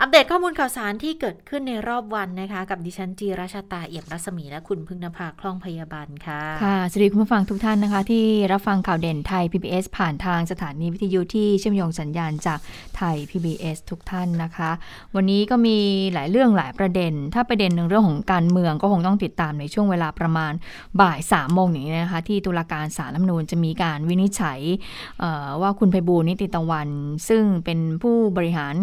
อัปเดตข้อมูลข่าวสารที่เกิดขึ้นในรอบวันนะคะ กับดิฉันจีราชาตาเอี่ยมรัศมีและคุณพึ่งนภาคล่องพยาบาลค่ะ ค่ะสวัสดีคุณผู้ฟังทุกท่านนะคะ ที่รับฟังข่าวเด่นไทย PBS ผ่านทางสถานีวิทยุที่เชื่อมโยงสัญญาณจากไทย PBS ทุกท่านนะคะ วันนี้ก็มีหลายเรื่องหลายประเด็น ถ้าประเด็นหนึ่งเรื่องของการเมืองก็คงต้องติดตามในช่วงเวลาประมาณบ่ายสามโมงอย่างนี้นะคะที่ตุลาการศาลรัฐมนูญจะมีการวินิจฉัยว่าคุณไพบูลนิติตะวัน ซึ่งเป็นผู้บริหาร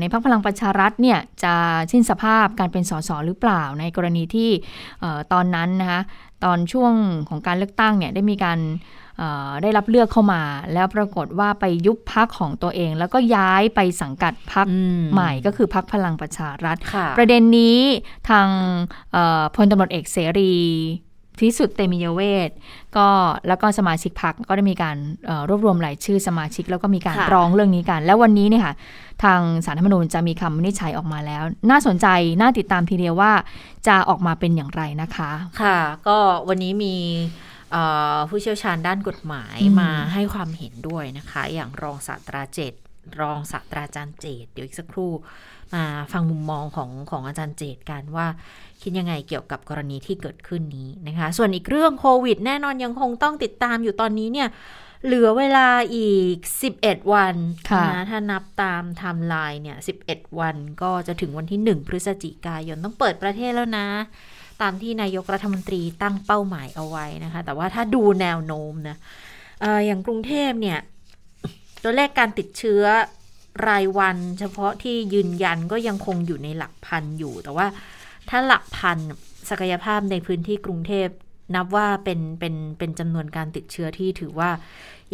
ในพรรคพลังประชารัฐเนี่ยจะสิ้นสภาพการเป็นสสหรือเปล่า ในกรณีที่เอ่อตอนนั้นนะคะตอนช่วงของการเลือกตั้งเนี่ยได้มีการเอ่อได้รับเลือกเข้ามา แล้วปรากฏว่าไปยุบพักของตัวเอง แล้วก็ย้ายไปสังกัดพักอืมใหม่ก็คือพักพลังประชารัฐค่ะประเด็นนี้ทางเอ่อพลตำรวจเอกเสรี พิสุทธิ์เตมียเวทก็แล้วก็สมาชิกพักก็ได้มีการเอ่อรวบรวมรายชื่อสมาชิก แล้วก็มีการค่ะร้องเรื่องนี้กัน แล้ววันนี้เนี่ยค่ะทางสารรัฐธรรมนูญจะมีคำวินิจฉัยออกมาแล้ว น่าสนใจน่าติดตามทีเดียวว่าจะออกมาเป็นอย่างไรนะคะ ค่ะ ก็วันนี้มีเอ่อผู้เชี่ยวชาญด้านกฎหมายอืมมาให้ความเห็นด้วยนะคะ อย่างรองศาสตราเจตรองศาสตราจารย์เจตเดี๋ยวอีกสักครู่ มาฟังมุมมองของของอาจารย์เจตกันว่า คิดยังไงเกี่ยวกับกรณีที่เกิดขึ้นนี้นะคะ ส่วนอีกเรื่องโควิด แน่นอนยังคงต้องติดตามอยู่ตอนนี้เนี่ยเหลือเวลาอีก 11 วันค่ะนะถ้านับตามไทม์ไลน์เนี่ย 11 วันก็จะถึงวันที่ 1 พฤศจิกายนต้องเปิดประเทศแล้วนะ ตามที่นายกรัฐมนตรีตั้งเป้าหมายเอาไว้นะคะ แต่ว่าถ้าดูแนวโน้มนะเอออย่างกรุงเทพเนี่ย ตัวเลขการติดเชื้อ รายวันเฉพาะที่ยืนยันก็ยังคงอยู่ในหลักพันอยู่ แต่ว่าถ้าหลักพันศักยภาพในพื้นที่กรุงเทพนับว่าเป็นเป็นเป็นจำนวนการติดเชื้อที่ถือว่า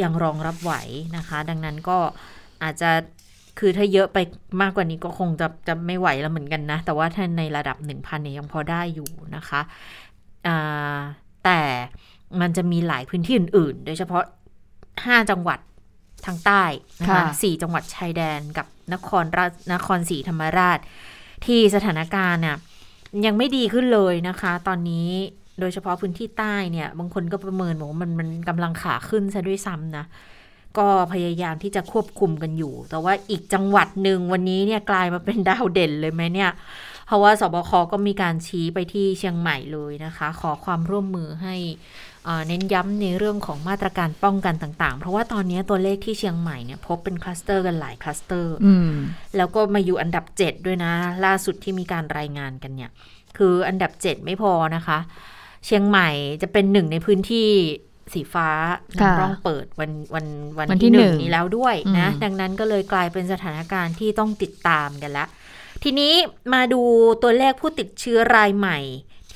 ยังรองรับไหวนะคะ ดังนั้นก็อาจจะคือถ้าเยอะไปมากกว่านี้ก็คงจะจะไม่ไหวแล้วเหมือนกันนะ แต่ว่าถ้าในระดับ 1,000เนี่ยยังพอได้อยู่นะคะแต่มันจะมีหลายพื้นที่อื่น ๆ โดยเฉพาะ 5 จังหวัด ทางใต้นะคะค่ะสี่จังหวัดชายแดนกับนครราชนครศรีธรรมราช ที่สถานการณ์เนี่ยยังไม่ดีขึ้นเลยนะคะ ตอนนี้โดยเฉพาะพื้นที่ใต้เนี่ย บางคนก็ประเมินบอกว่ามันมันกำลังขาขึ้นซะด้วยซ้ำนะก็พยายามที่จะควบคุมกันอยู่ แต่ว่าอีกจังหวัดหนึ่งวันนี้เนี่ยกลายมาเป็นดาวเด่นเลยไหมเนี่ย เพราะว่าสบคก็มีการชี้ไปที่เชียงใหม่เลยนะคะ ขอความร่วมมือให้ เอ่อเน้นย้ำในเรื่องของมาตรการป้องกันต่าง ๆ เพราะว่าตอนนี้ตัวเลขที่เชียงใหม่เนี่ยพบเป็นคลัสเตอร์กันหลายคลัสเตอร์อืมแล้วก็มาอยู่อันดับ 7 ด้วยนะ ล่าสุดที่มีการรายงานกันเนี่ย คืออันดับ 7 ไม่พอนะคะ เชียงใหม่จะเป็นหนึ่งในพื้นที่สีฟ้าค่ะนำร่องเปิดวันวันวันวันที่ที่หนึ่งหนึ่งนี้แล้วด้วยนะอืมดังนั้นก็เลยกลายเป็นสถานการณ์ที่ต้องติดตามกันละ ทีนี้มาดูตัวเลขผู้ติดเชื้อรายใหม่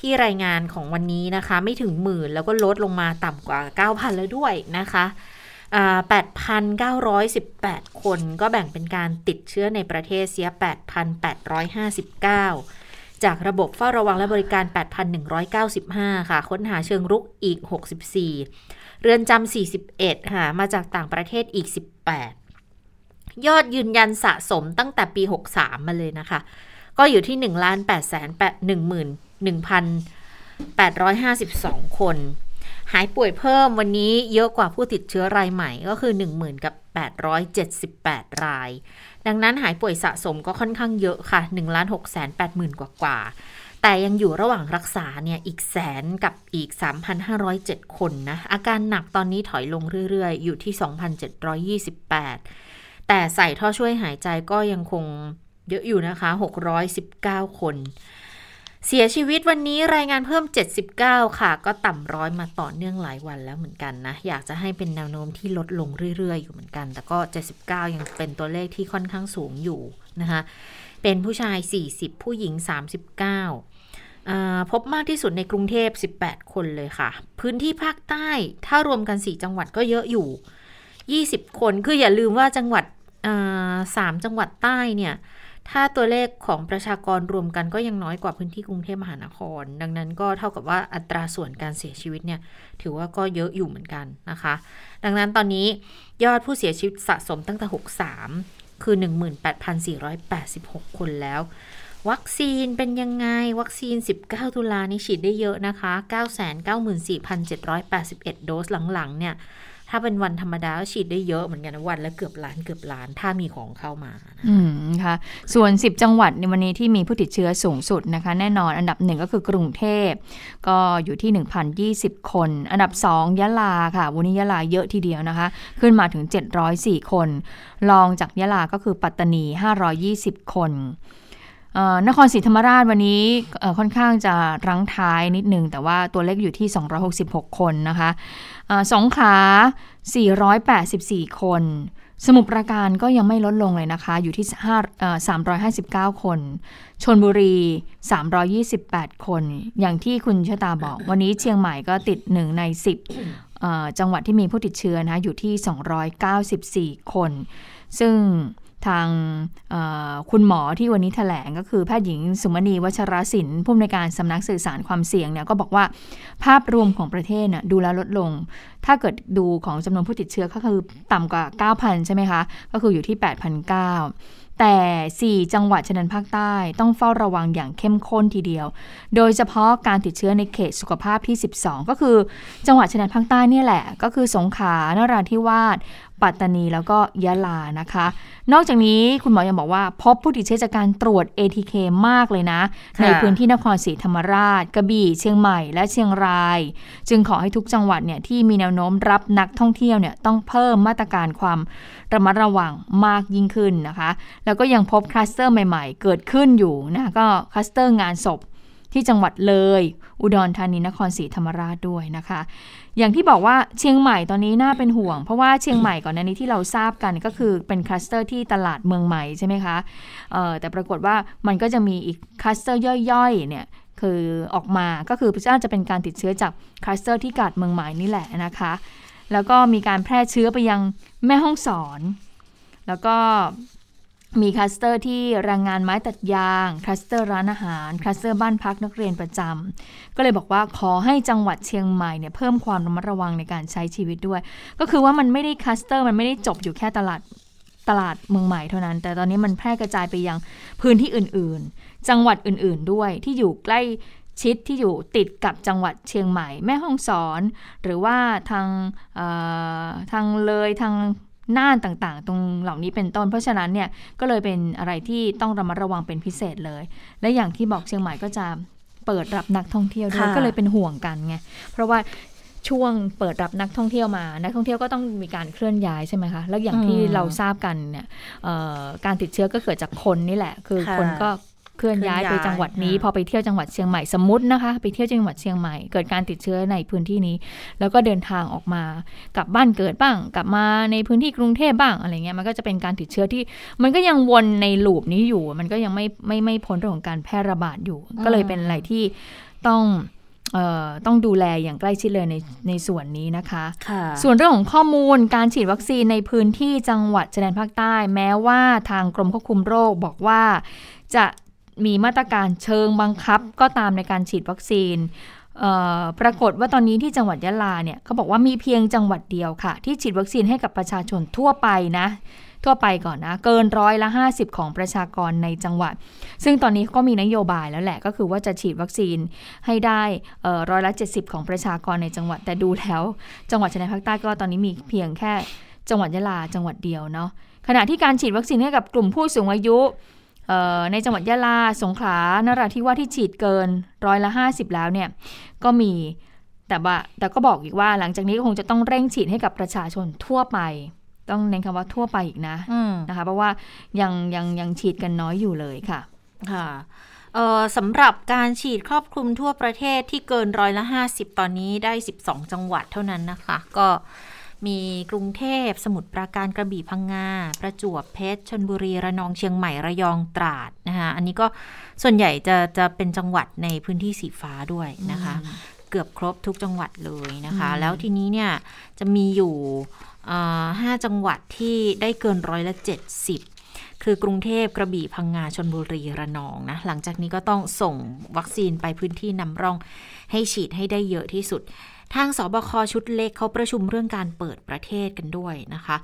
ที่รายงานของวันนี้นะคะ ไม่ถึงหมื่นแล้วก็ลดลงมาต่ำกว่า 9,000 แล้วด้วยนะคะอ่า8,918 คนก็แบ่งเป็นการติดเชื้อในประเทศเสีย 8,859 จากระบบเฝ้าระวังและบริการ 8,195 ค่ะ ค้นหาเชิงรุกอีก 64 เรือนจำ 41 ค่ะ มาจากต่างประเทศอีก 18 ยอดยืนยันสะสมตั้งแต่ปี 63 มาเลยนะคะ ก็อยู่ที่1ล้าน8แสน8 11,852 คน หายป่วยเพิ่มวันนี้เยอะกว่าผู้ติดเชื้อรายใหม่ก็คือ 10,000กับ878 ราย ดังนั้นหายป่วยสะสมก็ค่อนข้างเยอะค่ะ1ล้าน6แสน8หมื่นกว่ากว่า แต่ยังอยู่ระหว่างรักษาเนี่ยอีกแสนกับอีก 3,507 คนนะ อาการหนักตอนนี้ถอยลงเรื่อยๆ อยู่ที่ 2,728 แต่ใส่ท่อช่วยหายใจก็ยังคง เยอะอยู่นะคะ 619 คน เสียชีวิตวันนี้รายงานเพิ่ม 79 ค่ะ ก็ต่ำร้อยมาต่อเนื่องหลายวันแล้วเหมือนกันนะ อยากจะให้เป็นแนวโน้มที่ลดลงเรื่อย ๆ อยู่เหมือนกัน แต่ก็ 79 ยังเป็นตัวเลขที่ค่อนข้างสูงอยู่นะคะ เป็นผู้ชาย 40 ผู้หญิง 39อ่าพบมากที่สุดในกรุงเทพ 18 คนเลยค่ะ พื้นที่ภาคใต้ ถ้ารวมกัน 4 จังหวัดก็เยอะอยู่ 20 คน คืออย่าลืมว่าจังหวัดสามจังหวัดใต้เนี่ย ถ้าตัวเลขของประชากรรวมกันก็ยังน้อยกว่าพื้นที่กรุงเทพมหานคร ดังนั้นก็เท่ากับว่าอัตราส่วนการเสียชีวิตเนี่ยถือว่าก็เยอะอยู่เหมือนกันนะคะ ดังนั้นตอนนี้ยอดผู้เสียชีวิตสะสมตั้งแต่ 63 คือ 18,486 คนแล้ว วัคซีนเป็นยังไง วัคซีน 19 ตุลานี่ฉีดได้เยอะนะคะ 994,781 โดสหลัง ๆ เนี่ย ถ้าเป็นวันธรรมดาก็ฉีดได้เยอะเหมือนกันวันละเกือบล้านเกือบล้านถ้ามีของเข้ามานะอืมค่ะ ส่วน 10 จังหวัดในวันนี้ที่มีผู้ติดเชื้อสูงสุดนะคะ แน่นอนอันดับหนึ่งก็คือกรุงเทพ ก็อยู่ที่ 1,020 คน อันดับ 2 ยะลาค่ะ วันนี้ยะลาเยอะทีเดียวนะคะ ขึ้นมาถึง 704 คนรองจากยะลาก็คือปัตตานี 520 คนเอ่อ นครศรีธรรมราชวันนี้ค่อนข้างจะรั้งท้ายนิดนึงแต่ว่าตัวเลขอยู่ที่ 266 คนนะคะเอ่อสงขา 484 คน สมุทรปราการก็ยังไม่ลดลงเลยนะคะ อยู่ที่5 359 คน ชนบุรี 328 คน อย่างที่คุณชะตาบอก วันนี้เชียงใหม่ก็ติด 1 ใน 10 จังหวัดที่มีผู้ติดเชื้อนะอยู่ที่ 294 คน ซึ่ง ทางคุณหมอที่วันนี้แถลงก็คือแพทย์หญิงสุมณีวัชรศิลป์ผู้อำนวยการสำนักสื่อสารความเสี่ยงเนี่ยก็บอกว่าภาพรวมของประเทศน่ะดูแลลดลง ถ้าเกิดดูของจำนวนผู้ติดเชื้อก็คือต่ำกว่า 9,000 ใช่ไหมคะ ก็คืออยู่ที่ 8,900แต่ 4 จังหวัดชายแดนภาคใต้ต้องเฝ้าระวังอย่างเข้มข้นทีเดียว โดยเฉพาะการติดเชื้อในเขตสุขภาพที่ 12 ก็คือ จังหวัดชายแดนภาคใต้เนี่ยแหละ ก็คือสงขลานราธิวาส ปัตตานีแล้วก็ยะลานะคะ นอกจากนี้คุณหมอยังบอกว่า พบผู้ติดเชื้อจากการตรวจ ATK มากเลยนะค่ะในพื้นที่นครศรีธรรมราช กระบี่ เชียงใหม่และเชียงราย จึงขอให้ทุกจังหวัดเนี่ยที่มีแนวโน้มรับนักท่องเที่ยวเนี่ยต้องเพิ่มมาตรการความระมัดระวังมากยิ่งขึ้นนะคะ แล้วก็ยังพบคลัสเตอร์ใหม่ ๆ เกิดขึ้นอยู่นะก็คลัสเตอร์งานศพ ที่จังหวัดเลย อุดรธานีนครศรีธรรมราชด้วยนะคะ อย่างที่บอกว่าเชียงใหม่ตอนนี้น่าเป็นห่วง เพราะว่าเชียงใหม่ก่อนหน้านี้ที่เราทราบกันก็คือเป็นคลัสเตอร์ที่ตลาดเมืองใหม่ใช่ไหมคะเอ่อแต่ปรากฏว่ามันก็จะมีอีกคลัสเตอร์ย่อยๆเนี่ยคือออกมาก็คือน่าจะเป็นการติดเชื้อจากคลัสเตอร์ที่กาดเมืองใหม่นี่แหละนะคะ แล้วก็มีการแพร่เชื้อไปยังแม่ฮ่องสอน แล้วก็ มีคลัสเตอร์ที่แรงงานไม้ตัดยาง คลัสเตอร์ร้านอาหาร คลัสเตอร์บ้านพักนักเรียนประจำก็เลยบอกว่าขอให้จังหวัดเชียงใหม่เนี่ยเพิ่มความระมัดระวังในการใช้ชีวิตด้วย ก็คือว่ามันไม่ได้คลัสเตอร์มันไม่ได้จบอยู่แค่ตลาดตลาดเมืองใหม่เท่านั้น แต่ตอนนี้มันแพร่กระจายไปยังพื้นที่อื่น ๆ จังหวัดอื่น ๆ ด้วยที่อยู่ใกล้ชิดที่อยู่ติดกับจังหวัดเชียงใหม่ แม่ฮ่องสอน หรือว่าทางทางเลยทาง น่านต่างๆ ตรงเหล่านี้เป็นต้น เพราะฉะนั้นเนี่ยก็เลยเป็นอะไรที่ต้องระมัดระวังเป็นพิเศษเลย และอย่างที่บอกเชียงใหม่ก็จะเปิดรับนักท่องเที่ยวด้วยค่ะก็เลยเป็นห่วงกันไงเพราะว่าช่วงเปิดรับนักท่องเที่ยวมา นักท่องเที่ยวก็ต้องมีการเคลื่อนย้ายใช่ไหมคะ แล้วอย่างที่อืมเราทราบกันเนี่ยเอ่อการติดเชื้อก็เกิดจากคนนี่แหละ คือค่ะคนก็ เคลื่อนย้ายเคลื่ไปอนย้ายจังหวัดนี้ค่ะพอไปเที่ยวจังหวัดเชียงใหม่สมมตินะคะ ไปเที่ยวจังหวัดเชียงใหม่เกิดการติดเชื้อในพื้นที่นี้ แล้วก็เดินทางออกมากลับบ้านเกิดบ้าง กลับมาในพื้นที่กรุงเทพบ้างอะไรเงี้ยมันก็จะเป็นการติดเชื้อที่ มันก็ยังวนในลูปนี้อยู่ มันก็ยังไม่ไม่ไม่พ้นเรื่องของการแพร่ระบาดอยู่ ก็เลยเป็นอะไรที่ต้องเอ่อต้องดูแลอย่างใกล้ชิดเลยในในส่วนนี้นะคะค่ะส่วนเรื่องของข้อมูลการฉีดวัคซีนในพื้นที่จังหวัดชายแดนภาคใต้ แม้ว่าทางกรมควบคุมโรคบอกว่าจะ มีมาตรการเชิงบังคับก็ตามในการฉีดวัคซีนปรากฏว่าตอนนี้ที่จังหวัดยะลาเนี่ยเขาบอกว่ามีเพียงจังหวัดเดียวค่ะ ที่ฉีดวัคซีนให้กับประชาชนทั่วไปนะ ทั่วไปก่อนนะ เกินร้อยละ 50 ของประชากรในจังหวัด ซึ่งตอนนี้ก็มีนโยบายแล้วแหละ ก็คือว่าจะฉีดวัคซีนให้ได้ร้อยละ 70 ของประชากรในจังหวัด แต่ดูแล้ว จังหวัดชายแดนภาคใต้ก็ตอนนี้มีเพียงแค่จังหวัดยะลาจังหวัดเดียวเนาะขณะที่การฉีดวัคซีนให้กับกลุ่มผู้สูงอายุ ในจังหวัดยะลา สงขลานราธิวาสที่ฉีดเกินร้อยละ 50 แล้วเนี่ยก็มีแต่ว่าแต่ก็บอกอีกว่าหลังจากนี้ก็คงจะต้องเร่งฉีดให้กับประชาชนทั่วไป ต้องเน้นคำว่าทั่วไปอีกนะอืมนะคะ เพราะว่ายังยังยังฉีดกันน้อยอยู่เลยค่ะค่ะเอ่อสำหรับการฉีดครอบคลุมทั่วประเทศที่เกินร้อยละ 50 ตอนนี้ได้ 12 จังหวัดเท่านั้นนะคะ ก็ มีกรุงเทพสมุทรปราการกระบี่พังงา ประจวบเพชรชนบุรีระนองเชียงใหม่ระยองตราดนะคะอันนี้ก็ส่วนใหญ่จะจะเป็นจังหวัดในพื้นที่สีฟ้าด้วยนะคะ เกือบครบทุกจังหวัดเลยนะคะอืมแล้วทีนี้เนี่ยจะมีอยู่เอ่อห้าจังหวัดที่ได้เกินร้อยละ70คือกรุงเทพกระบี่พังงาชนบุรีระนองนะหลังจากนี้ก็ต้องส่งวัคซีนไปพื้นที่นำร่องให้ฉีดให้ได้เยอะที่สุด ทางสบคชุดเล็กเขาประชุมเรื่องการเปิดประเทศกันด้วยนะคะ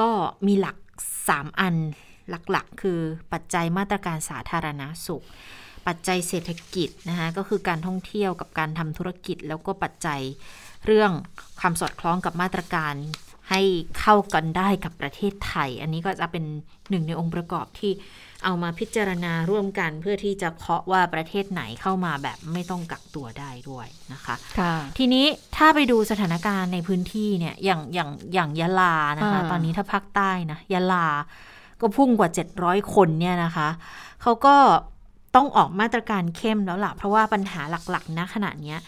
ก็มีหลัก 3 อันหลักๆ คือปัจจัยมาตรการสาธารณาสุข ปัจจัยเศรษฐกิจนะคะก็คือการท่องเที่ยวกับการทำธุรกิจ แล้วก็ปัจจัยเรื่องความสอดคล้องกับมาตรการให้เข้ากันได้กับประเทศไทย อันนี้ก็จะเป็นหนึ่งในองค์ประกอบที่ เอามาพิจารณาร่วมกันเพื่อที่จะเคาะว่าประเทศไหนเข้ามาแบบไม่ต้องกักตัวได้ด้วยนะคะค่ะทีนี้ถ้าไปดูสถานการณ์ในพื้นที่เนี่ยอย่างอย่างอย่างยะลานะคะอ่าตอนนี้ถ้าภาคใต้นะยะลาก็พุ่งกว่า 700 คนเนี่ยนะคะเขาก็ต้องออกมาตรการเข้มแล้วล่ะ เพราะว่าปัญหาหลักๆณขณะเนี้ย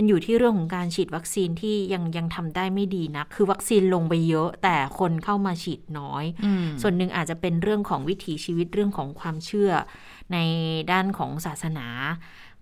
มันอยู่ที่เรื่องของการฉีดวัคซีนที่ยังยังทำได้ไม่ดีนะคือวัคซีนลงไปเยอะ แต่คนเข้ามาฉีดน้อยอืมส่วนหนึ่งอาจจะเป็นเรื่องของวิถีชีวิตเรื่องของความเชื่อ ในด้านของศาสนา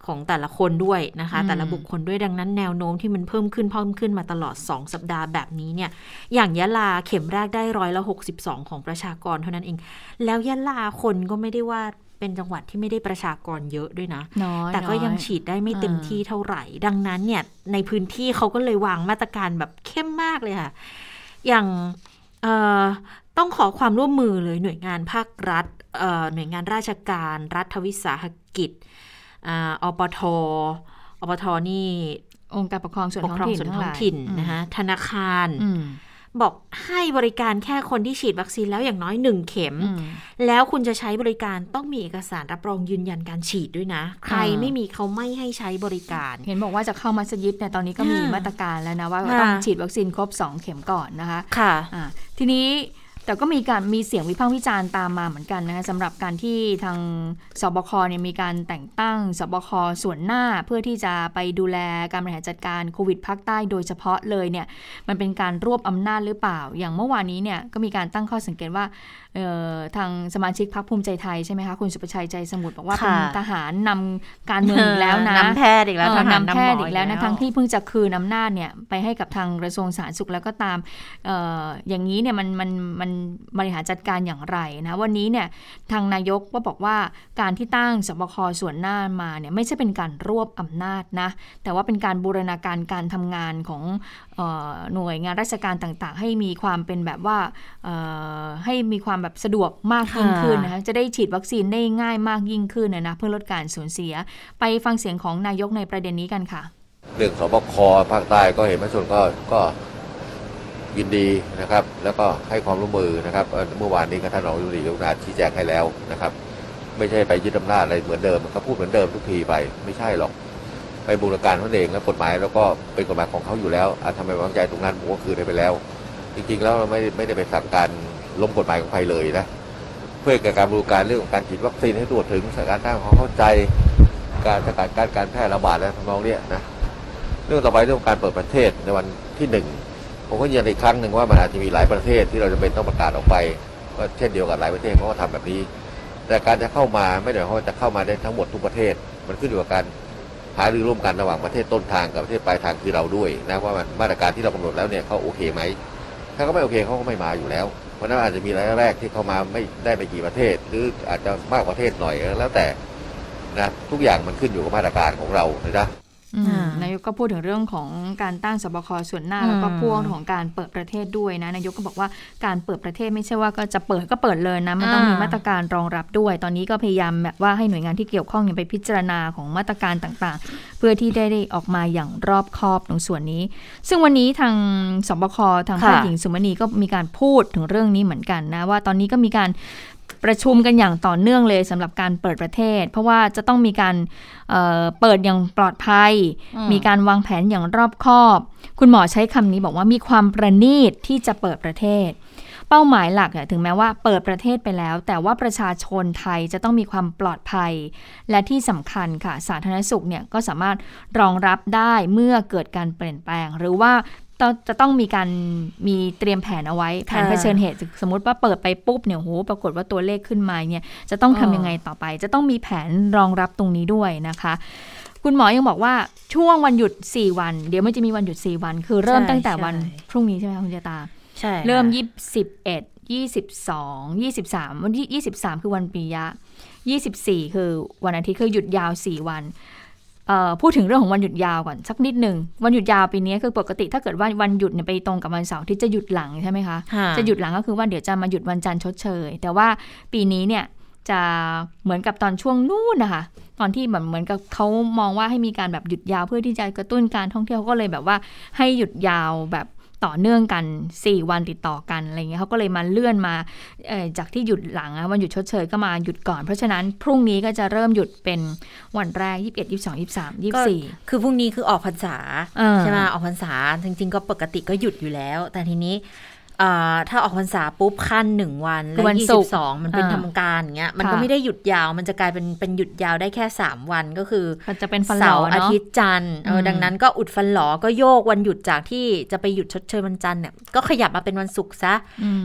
ของแต่ละคนด้วยนะคะอืมแต่ละบุคคลด้วยดังนั้นแนวโน้มที่มันเพิ่มขึ้นเพิ่มขึ้นมาตลอด 2 สัปดาห์แบบนี้เนี่ย อย่างยะลาเข็มแรกได้ร้อยละ62 ของประชากรเท่านั้นเอง แล้วยะลาคนก็ไม่ได้ว่า เป็นจังหวัดที่ไม่ได้ประชากรเยอะด้วยนะน้อยแต่ก็ยังน้อฉีดได้ไม่เต็มอ่าที่เท่าไหร่ ดังนั้นเนี่ยในพื้นที่เขาก็เลยวางมาตรการแบบเข้มมากเลยค่ะ อย่างเอ่อต้องขอความร่วมมือเลยหน่วยงานภาครัฐเอ่อหน่วยงานราชการ รัฐวิสาหกิจอาอปทอปทนี่องค์การปกครองส่วนปกท้องครองถิ่นส่วนทั้งท้หองลายถิ่นอืมนะคะธนาคารอืม บอกให้บริการแค่คนที่ฉีดวัคซีนแล้วอย่างน้อยหนึ่งเข็มอืมแล้วคุณจะใช้บริการต้องมีเอกสารรับรองยืนยันการฉีดด้วยนะ ใครอ่าไม่มีเขาไม่ให้ใช้บริการ เห็นบอกว่าจะเข้ามัสยิดเนี่ยตอนนี้ก็มีอ่ามาตรการแล้วนะว่าค่ะต้องฉีดวัคซีนครบ 2 เข็มก่อนนะคะ ค่ะอ่าทีนี้ แต่ก็มีการมีเสียงวิพากษ์วิจารณ์ตามมาเหมือนกันนะคะสำหรับการที่ทางสบคเนี่ยมีการแต่งตั้งสบคส่วนหน้าเพื่อที่จะไปดูแลการบริหารจัดการโควิดภาคใต้โดยเฉพาะเลยเนี่ยมันเป็นการรวบอำนาจหรือเปล่า อย่างเมื่อวานนี้เนี่ยก็มีการตั้งข้อสังเกตว่าเอ่อทางสมาชิกพรรคภูมิใจไทยใช่ไหมคะคุณสุประชัยใจสมุทรบอกว่าเป็นค่ะทหารนำการเมืองอีกแล้วนะนำแพทย์อีกแล้วเออทหารนำแพทย์หมอีกแล้วนะทั้งที่เพิ่งจะคืนอำนาจเนี่ยไปให้กับทางกระทรวงสาธารณสุขแล้วก็ตามเอออย่างนี้เนี่ยมันมันมันบริหารจัดการอย่างไรนะวันนี้เนี่ยทางนายกก็บอกว่าการที่ตั้งสบคส่วนหน้ามาเนี่ยไม่ใช่เป็นการรวบอำนาจนะแต่ว่าเป็นการบูรณาการการทำงานของเออหน่วยงานราชการต่างๆ ให้มีความเป็นแบบว่าเอ่อให้มีความแบบสะดวกมากยิ่งขึ้นนะคะจะได้ฉีดวัคซีนได้ง่ายมากยิ่งขึ้นนะนะเพื่อลดการสูญเสีย ไปฟังเสียงของนายกในประเด็นนี้กันค่ะ เรื่องสบคภาคใต้ก็เห็นประชาชนก็ก็ ยินดีนะครับ แล้วก็ให้ความร่วมมือนะครับเมื่อวานนี้ก็ท่านรองยุติยกนาชี้แจงให้แล้วนะครับ ไม่ใช่ไปยึดอำนาจอะไรเหมือนเดิมก็พูดเหมือนเดิมทุกทีไปไม่ใช่หรอก ไปบูรการเขาเองแล้วกฎหมายแล้วก็เป็นกฎหมายของเขาอยู่แล้วอะทำไมวางใจตรงนั้นผมก็คืนได้ไปแล้ว จริงๆแล้วเราไม่ไม่ได้ไปสั่งการล้มกฎหมายของใครเลยนะเพื่อการบูรการเรื่องของการฉีดวัคซีนให้ตัวถึงสถานการณ์ทางความเข้าใจการสกัดกั้นการแพร่ระบาดและทำนองเนี้ยนะเรื่องต่อไปเรื่องการเปิดประเทศในวันที่หนึ่ง ผมก็ยืนยันอีกครั้งหนึ่งว่ามันอาจจะมีหลายประเทศที่เราจะเป็นต้องประกาศออกไปก็เช่นเดียวกับหลายประเทศเขาก็ทำแบบนี้ แต่การจะเข้ามาไม่ได้หมายวามว่าจะเข้ามาได้ทั้งหมดทุกประเทศ มันขึ้นอยู่กับการหารือร่วมกันระหว่างประเทศต้นทางกับประเทศปลายทางคือเราด้วยนะว่ามันมาตรการที่เรากำหนดแล้วเนี่ยเขาโอเคไหมถ้าเขาไม่โอเคเขาก็ไม่มาอยู่แล้วเพราะนั้นอาจจะมีรายแรกที่เข้ามาไม่ได้ไม่กี่ประเทศ หรืออาจจะมากประเทศหน่อยแล้วแต่นะทุกอย่างมันขึ้นอยู่กับมาตรการของเรานะจ๊ะ นายกก็พูดถึงเรื่องของการตั้งสบคส่วนหน้าอืมแล้วก็พ่วงของการเปิดประเทศด้วยนะนายกก็บอกว่าการเปิดประเทศไม่ใช่ว่าก็จะเปิดก็เปิดเลยนะมันต้องมีมาตรการรองรับด้วย ตอนนี้ก็พยายามแบบว่าให้หน่วยงานที่เกี่ยวข้องเนี่ยไปพิจารณาของมาตรการต่างๆ เพื่อที่ได้ได้ออกมาอย่างรอบคอบตรงส่วนนี้ ซึ่งวันนี้ทางสบคทางแพทย์ค่ะหญิงสุมณีก็มีการพูดถึงเรื่องนี้เหมือนกันนะว่าตอนนี้ก็มีการ ประชุมกันอย่างต่อเนื่องเลยสำหรับการเปิดประเทศ เพราะว่าจะต้องมีการเอ่อเปิดอย่างปลอดภัยอืมมีการวางแผนอย่างรอบคอบ คุณหมอใช้คำนี้บอกว่ามีความประณีตที่จะเปิดประเทศ เป้าหมายหลักเนี่ยถึงแม้ว่าเปิดประเทศไปแล้ว แต่ว่าประชาชนไทยจะต้องมีความปลอดภัย และที่สำคัญค่ะสาธารณสุขเนี่ยก็สามารถรองรับได้เมื่อเกิดการเปลี่ยนแปลง หรือว่า ต้องจะต้องมีการมีเตรียมแผนเอาไว้แผนค่ะเผชิญเหตุสมมติว่าเปิดไปปุ๊บเนี่ยโหปรากฏว่าตัวเลขขึ้นมาเนี่ยจะต้องทำอ๋อยังไงต่อไป จะต้องมีแผนรองรับตรงนี้ด้วยนะคะ คุณหมอยังบอกว่าช่วงวันหยุด 4 วัน เดี๋ยวมันจะมีวันหยุด 4 วัน คือเริ่มใช่ตั้งแต่วันใช่พรุ่งนี้ใช่ไหมคะคุณเจตาใช่เริ่มค่ะยี่สิบเอ็ด22 23วันที่23คือวันปียะ24คือวันอาทิตย์คือหยุดยาว4วัน พูดถึงเรื่องของวันหยุดยาวก่อนสักนิดหนึ่งวันหยุดยาวปีนี้คือปกติถ้าเกิดว่าวันหยุดเนี่ยไปตรงกับวันเสาร์ที่จะหยุดหลังใช่ไหมคะจะหยุดหลังก็คือว่าเดี๋ยวจะมาหยุดวันจันทร์ชดเชย แต่ว่าปีนี้เนี่ยจะเหมือนกับตอนช่วงนู่นนะคะตอนที่แบบเหมือนกับเขามองว่าให้มีการแบบหยุดยาวเพื่อที่จะกระตุ้นการท่องเที่ยวก็เลยแบบว่าให้หยุดยาวแบบ ต่อเนื่องกัน 4 วันติดต่อกันอะไรเงี้ยเขาก็เลยมาเลื่อนมาจากที่หยุดหลังวันหยุดชดเชยก็มาหยุดก่อน เพราะฉะนั้นพรุ่งนี้ก็จะเริ่มหยุดเป็นวันแรก 21 22 23 24 คือพรุ่งนี้คือออกพรรษาใช่ไหมออกพรรษาจริง ๆ ก็ปกติก็หยุดอยู่แล้ว แต่ทีนี้ ถ้าออกพรรษาปุ๊บขั้นหนึ่งวัน แล้วยี่สิบสองมันเป็นทำการเงี้ย มันก็ไม่ได้หยุดยาว มันจะกลายเป็นเป็นหยุดยาวได้แค่สามวันก็คือมันจะเป็นเสาร์อาทิตย์จันทร์เออดังนั้นก็อุดฟันหลอก็โยกวันหยุดจากที่จะไปหยุดชดเชยวันจันทร์เนี่ยก็ขยับมาเป็นวันศุกร์ซะ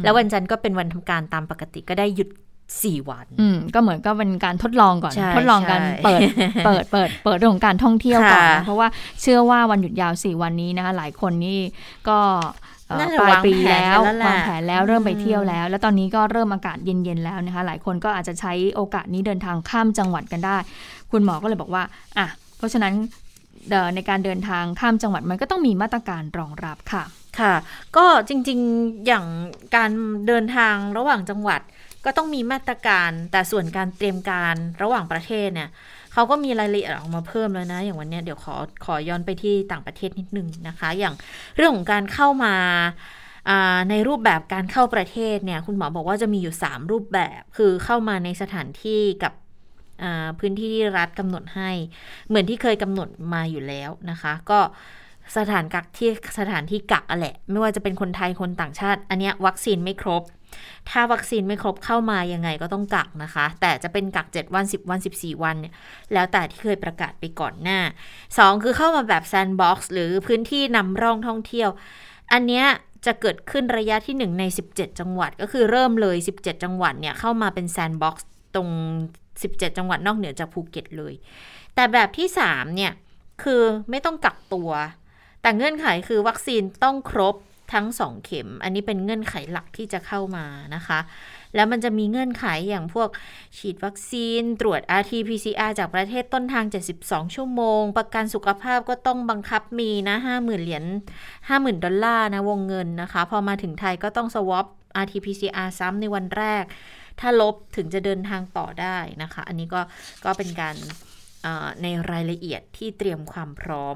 แล้ววันจันทร์ก็เป็นวันทำการตามปกติก็ได้หยุดสี่วันอืมก็เหมือนก็เป็นการทดลองก่อน ทดลองการเปิดเปิดเปิดเปิดเรื่องของการท่องเที่ยวก่อนเพราะว่าเชื่อว่าวันหยุดยาวสี่วันนี้นะคะหลายคนนี่ก็ ปลายปีแล้ววางแผนแล้วเริ่มไปเที่ยวแล้ว แล้วตอนนี้ก็เริ่มอากาศเย็นๆแล้วนะคะ หลายคนก็อาจจะใช้โอกาสนี้เดินทางข้ามจังหวัดกันได้ คุณหมอก็เลยบอกว่าอะเพราะฉะนั้นในการเดินทางข้ามจังหวัดมันก็ต้องมีมาตรการรองรับค่ะค่ะ ก็จริงๆอย่างการเดินทางระหว่างจังหวัด ก็ต้องมีมาตรการ แต่ส่วนการเตรียมการระหว่างประเทศเนี่ย เขาก็มีรายละเอียดออกมาเพิ่มแล้วนะ อย่างวันนี้เดี๋ยวขอขอย้อนไปที่ต่างประเทศนิดนึงนะคะ อย่างเรื่องของการเข้ามาในรูปแบบการเข้าประเทศเนี่ยคุณหมอบอกว่าจะมีอยู่ 3 รูปแบบ คือเข้ามาในสถานที่กับพื้นที่ที่รัฐกำหนดให้ เหมือนที่เคยกำหนดมาอยู่แล้วนะคะ ก็สถานกักที่สถานที่กักอะแหละ ไม่ว่าจะเป็นคนไทยคนต่างชาติ อันนี้วัคซีนไม่ครบ ถ้าวัคซีนไม่ครบเข้ามายังไงก็ต้องกักนะคะ แต่จะเป็นกัก 7 วัน 10 วัน 14 วันเนี่ยแล้วแต่ที่เคยประกาศไปก่อนหน้า 2 คือเข้ามาแบบแซนด์บ็อกซ์หรือพื้นที่นำร่องท่องเที่ยว อันเนี้ยจะเกิดขึ้นระยะที่ 1 ใน 17 จังหวัด ก็คือเริ่มเลย 17 จังหวัดเนี่ยเข้ามาเป็นแซนด์บ็อกซ์ตรง 17 จังหวัดนอกเหนือจากภูเก็ตเลย แต่แบบที่ 3 เนี่ย คือไม่ต้องกักตัว แต่เงื่อนไขคือวัคซีนต้องครบ ทั้ง 2 เข็ม อันนี้เป็นเงื่อนไขหลักที่จะเข้ามานะคะ แล้วมันจะมีเงื่อนไขอย่างพวกฉีดวัคซีน ตรวจ RT-PCR จากประเทศต้นทาง 72 ชั่วโมง ประกันสุขภาพก็ต้องบังคับมีนะ 50,000 เหรียญ 50,000 ดอลลาร์นะวงเงินนะคะ พอมาถึงไทยก็ต้องสวอป RT-PCR ซ้ำในวันแรก ถ้าลบถึงจะเดินทางต่อได้นะคะ อันนี้ก็ก็เป็นการ ในรายละเอียดที่เตรียมความพร้อม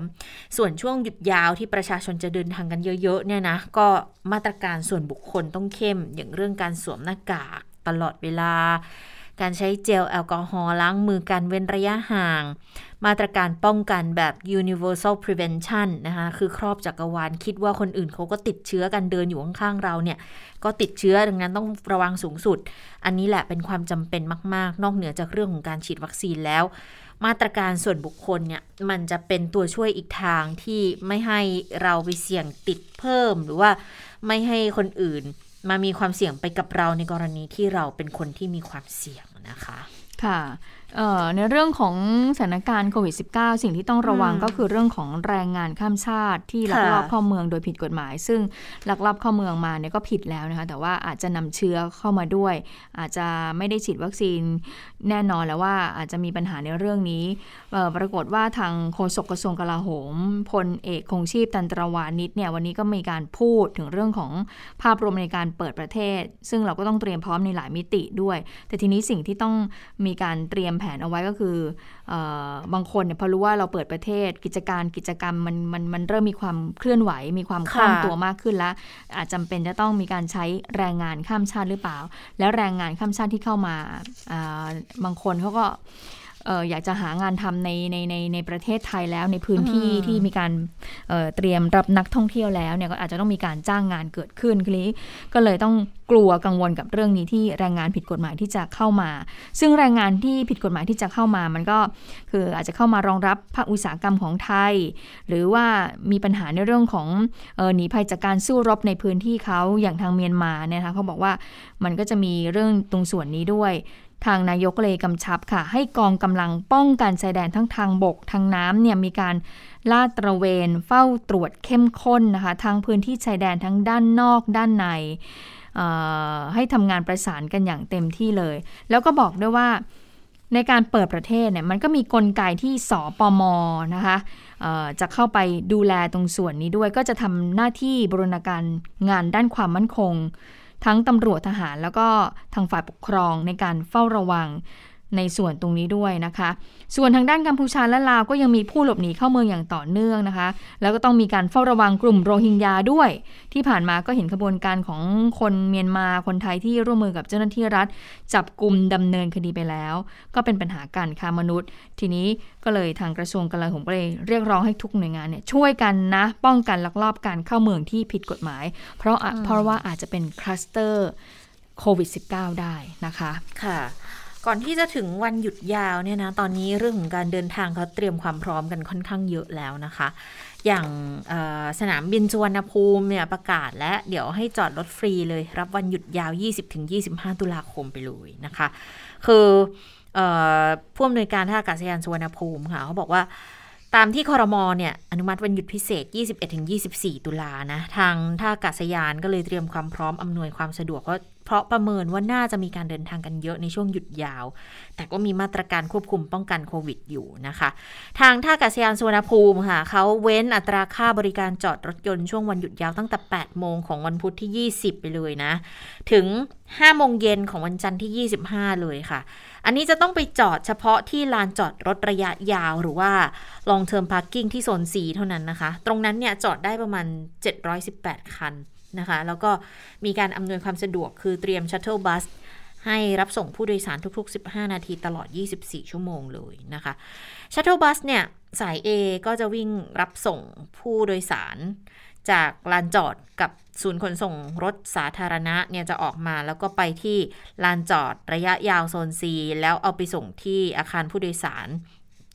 ส่วนช่วงหยุดยาวที่ประชาชนจะเดินทางกันเยอะๆเนี่ยนะก็มาตรการส่วนบุคคลต้องเข้ม อย่างเรื่องการสวมหน้ากากตลอดเวลา การใช้เจลแอลกอฮอล์ล้างมือการเว้นระยะห่าง มาตรการป้องกันแบบ universal prevention นะคะคือครอบจักรวาลคิดว่าคนอื่นเขาก็ติดเชื้อกันเดินอยู่ข้างๆเราเนี่ยก็ติดเชื้อดังนั้นต้องระวังสูงสุด อันนี้แหละเป็นความจำเป็นมาก ๆ นอกเหนือจากเรื่องของการฉีดวัคซีนแล้ว มาตรการส่วนบุคคลเนี่ยมันจะเป็นตัวช่วยอีกทางที่ไม่ให้เราไปเสี่ยงติดเพิ่ม หรือว่าไม่ให้คนอื่นมามีความเสี่ยงไปกับเราในกรณีที่เราเป็นคนที่มีความเสี่ยงนะคะ ค่ะ ในเรื่องของสถานการณ์โควิด -19 สิ่งที่ต้องระวังก็คือเรื่องของแรงงานข้ามชาติที่ลักลอบเข้าเมืองโดยผิดกฎหมาย ซึ่งลักลอบเข้าเมืองมาเนี่ยก็ผิดแล้วนะคะ แต่ว่าอาจจะนำเชื้อเข้ามาด้วย อาจจะไม่ได้ฉีดวัคซีนแน่นอนแล้วว่าอาจจะมีปัญหาในเรื่องนี้ปรากฏว่าทางโฆษกกระทรวงกลาโหมพลเอกคงชีพตันตรวานิชเนี่ยวันนี้ก็มีการพูดถึงเรื่องของภาพรวมในการเปิดประเทศ ซึ่งเราก็ต้องเตรียมพร้อมในหลายมิติด้วย แต่ทีนี้สิ่งที่ต้องมีการเตรียมแผผนเอาไว้ก็คืออบางคนเนี่ยพอรู้ว่าเราเปิดประเทศกิจการกิจกรรมมันมันมันเริ่มมีความเคลื่อนไหว มีความคล่องตัวมากขึ้นแล้ว อาจจำเป็นจะต้องมีการใช้แรงงานข้ามชาติหรือเปล่า แล้วแรงงานข้ามชาติที่เข้ามาบางคนเขาก็ อยากจะหางานทำในในในในประเทศไทยแล้วในพื้นที่ที่มีการเเตรียมรับนักท่องเที่ยวแล้วเนี่ยก็อาจจะต้องมีการจ้างงานเกิดขึ้นคือก็เลยต้องกลัวกังวลกับเรื่องนี้ที่แรงงานผิดกฎหมายที่จะเข้ามา ซึ่งแรงงานที่ผิดกฎหมายที่จะเข้ามา มันก็คืออาจจะเข้ามารองรับภาคอุตสาหกรรมของไทย หรือว่ามีปัญหาในเรื่องของหนีภัยจากการสู้รบในพื้นที่เขาอย่างทางเมียนมาเนี่ยนะคะเขาบอกว่ามันก็จะมีเรื่องตรงส่วนนี้ด้วย ทางนายกเลยกำชับค่ะ ให้กองกำลังป้องกันชายแดนทั้งทางบกทางน้ำเนี่ยมีการลาดตระเวนเฝ้าตรวจเข้มข้นนะคะทางพื้นที่ชายแดนทั้งด้านนอกด้านในให้ทำงานประสานกันอย่างเต็มที่เลย แล้วก็บอกด้วยว่าในการเปิดประเทศเนี่ยมันก็มีกลไกที่สปมนะคะจะเข้าไปดูแลตรงส่วนนี้ด้วย ก็จะทำหน้าที่บรณาการงานด้านความมั่นคง ทั้งตำรวจทหารแล้วก็ทางฝ่ายปกครองในการเฝ้าระวัง ในส่วนตรงนี้ด้วยนะคะ ส่วนทางด้านกัมพูชาและลาวก็ยังมีผู้หลบหนีเข้าเมืองอย่างต่อเนื่องนะคะ แล้วก็ต้องมีการเฝ้าระวังกลุ่มโรฮิงญาด้วย ที่ผ่านมาก็เห็นขบวนการของคนเมียนมาคนไทยที่ร่วมมือกับเจ้าหน้าที่รัฐ จับกลุ่มดำเนินคดีไปแล้ว ก็เป็นปัญหาการค้ามนุษย์ ทีนี้ก็เลยทางกระทรวงกลาโหมก็เลยเรียกร้องให้ทุกหน่วยงานเนี่ยช่วยกันนะป้องกันลักลอบการเข้าเมืองที่ผิดกฎหมาย เพราะเพราะว่าอาจจะเป็นคลัสเตอร์โควิด -19 ได้นะคะ ค่ะ ก่อนที่จะถึงวันหยุดยาวเนี่ยนะ ตอนนี้เรื่องของการเดินทางเขาเตรียมความพร้อมกันค่อนข้างเยอะแล้วนะคะ อย่างสนามบินสุวรรณภูมิเนี่ยประกาศและเดี๋ยวให้จอดรถฟรีเลย รับวันหยุดยาว 20-25 ตุลาคมไปเลยนะคะ คือผู้อำนวยการท่าอากาศยานสุวรรณภูมิค่ะเขาบอกว่าตามที่คอรมอเนี่ยอนุมัติวันหยุดพิเศษ 21-24 ตุลานะ ทางท่าอากาศยานก็เลยเตรียมความพร้อมอำนวยความสะดวกเพราะ เพราะประเมินว่าน่าจะมีการเดินทางกันเยอะในช่วงหยุดยาว แต่ก็มีมาตรการควบคุมป้องกันโควิดอยู่นะคะ ทางท่าอากาศยานสุวรรณภูมิค่ะเขาเว้นอัตราค่าบริการจอดรถยนต์ช่วงวันหยุดยาวตั้งแต่ 8 โมงของวันพุธที่ 20 ไปเลยนะ ถึง 5 โมงเย็นของวันจันทร์ที่ 25 เลยค่ะ อันนี้จะต้องไปจอดเฉพาะที่ลานจอดรถระยะยาวหรือว่า long term parking ที่โซน C เท่านั้นนะคะ ตรงนั้นเนี่ยจอดได้ประมาณ 718 คัน นะคะ แล้วก็มีการอำนวยความสะดวกคือเตรียม shuttle bus ให้รับส่งผู้โดยสารทุก ๆ 15 นาทีตลอด 24 ชั่วโมงเลยนะคะ shuttle bus เนี่ย สาย A ก็จะวิ่งรับส่งผู้โดยสารจากลานจอดกับศูนย์ขนส่งรถสาธารณะเนี่ยจะออกมาแล้วก็ไปที่ลานจอดระยะยาวโซน C แล้วเอาไปส่งที่อาคารผู้โดยสาร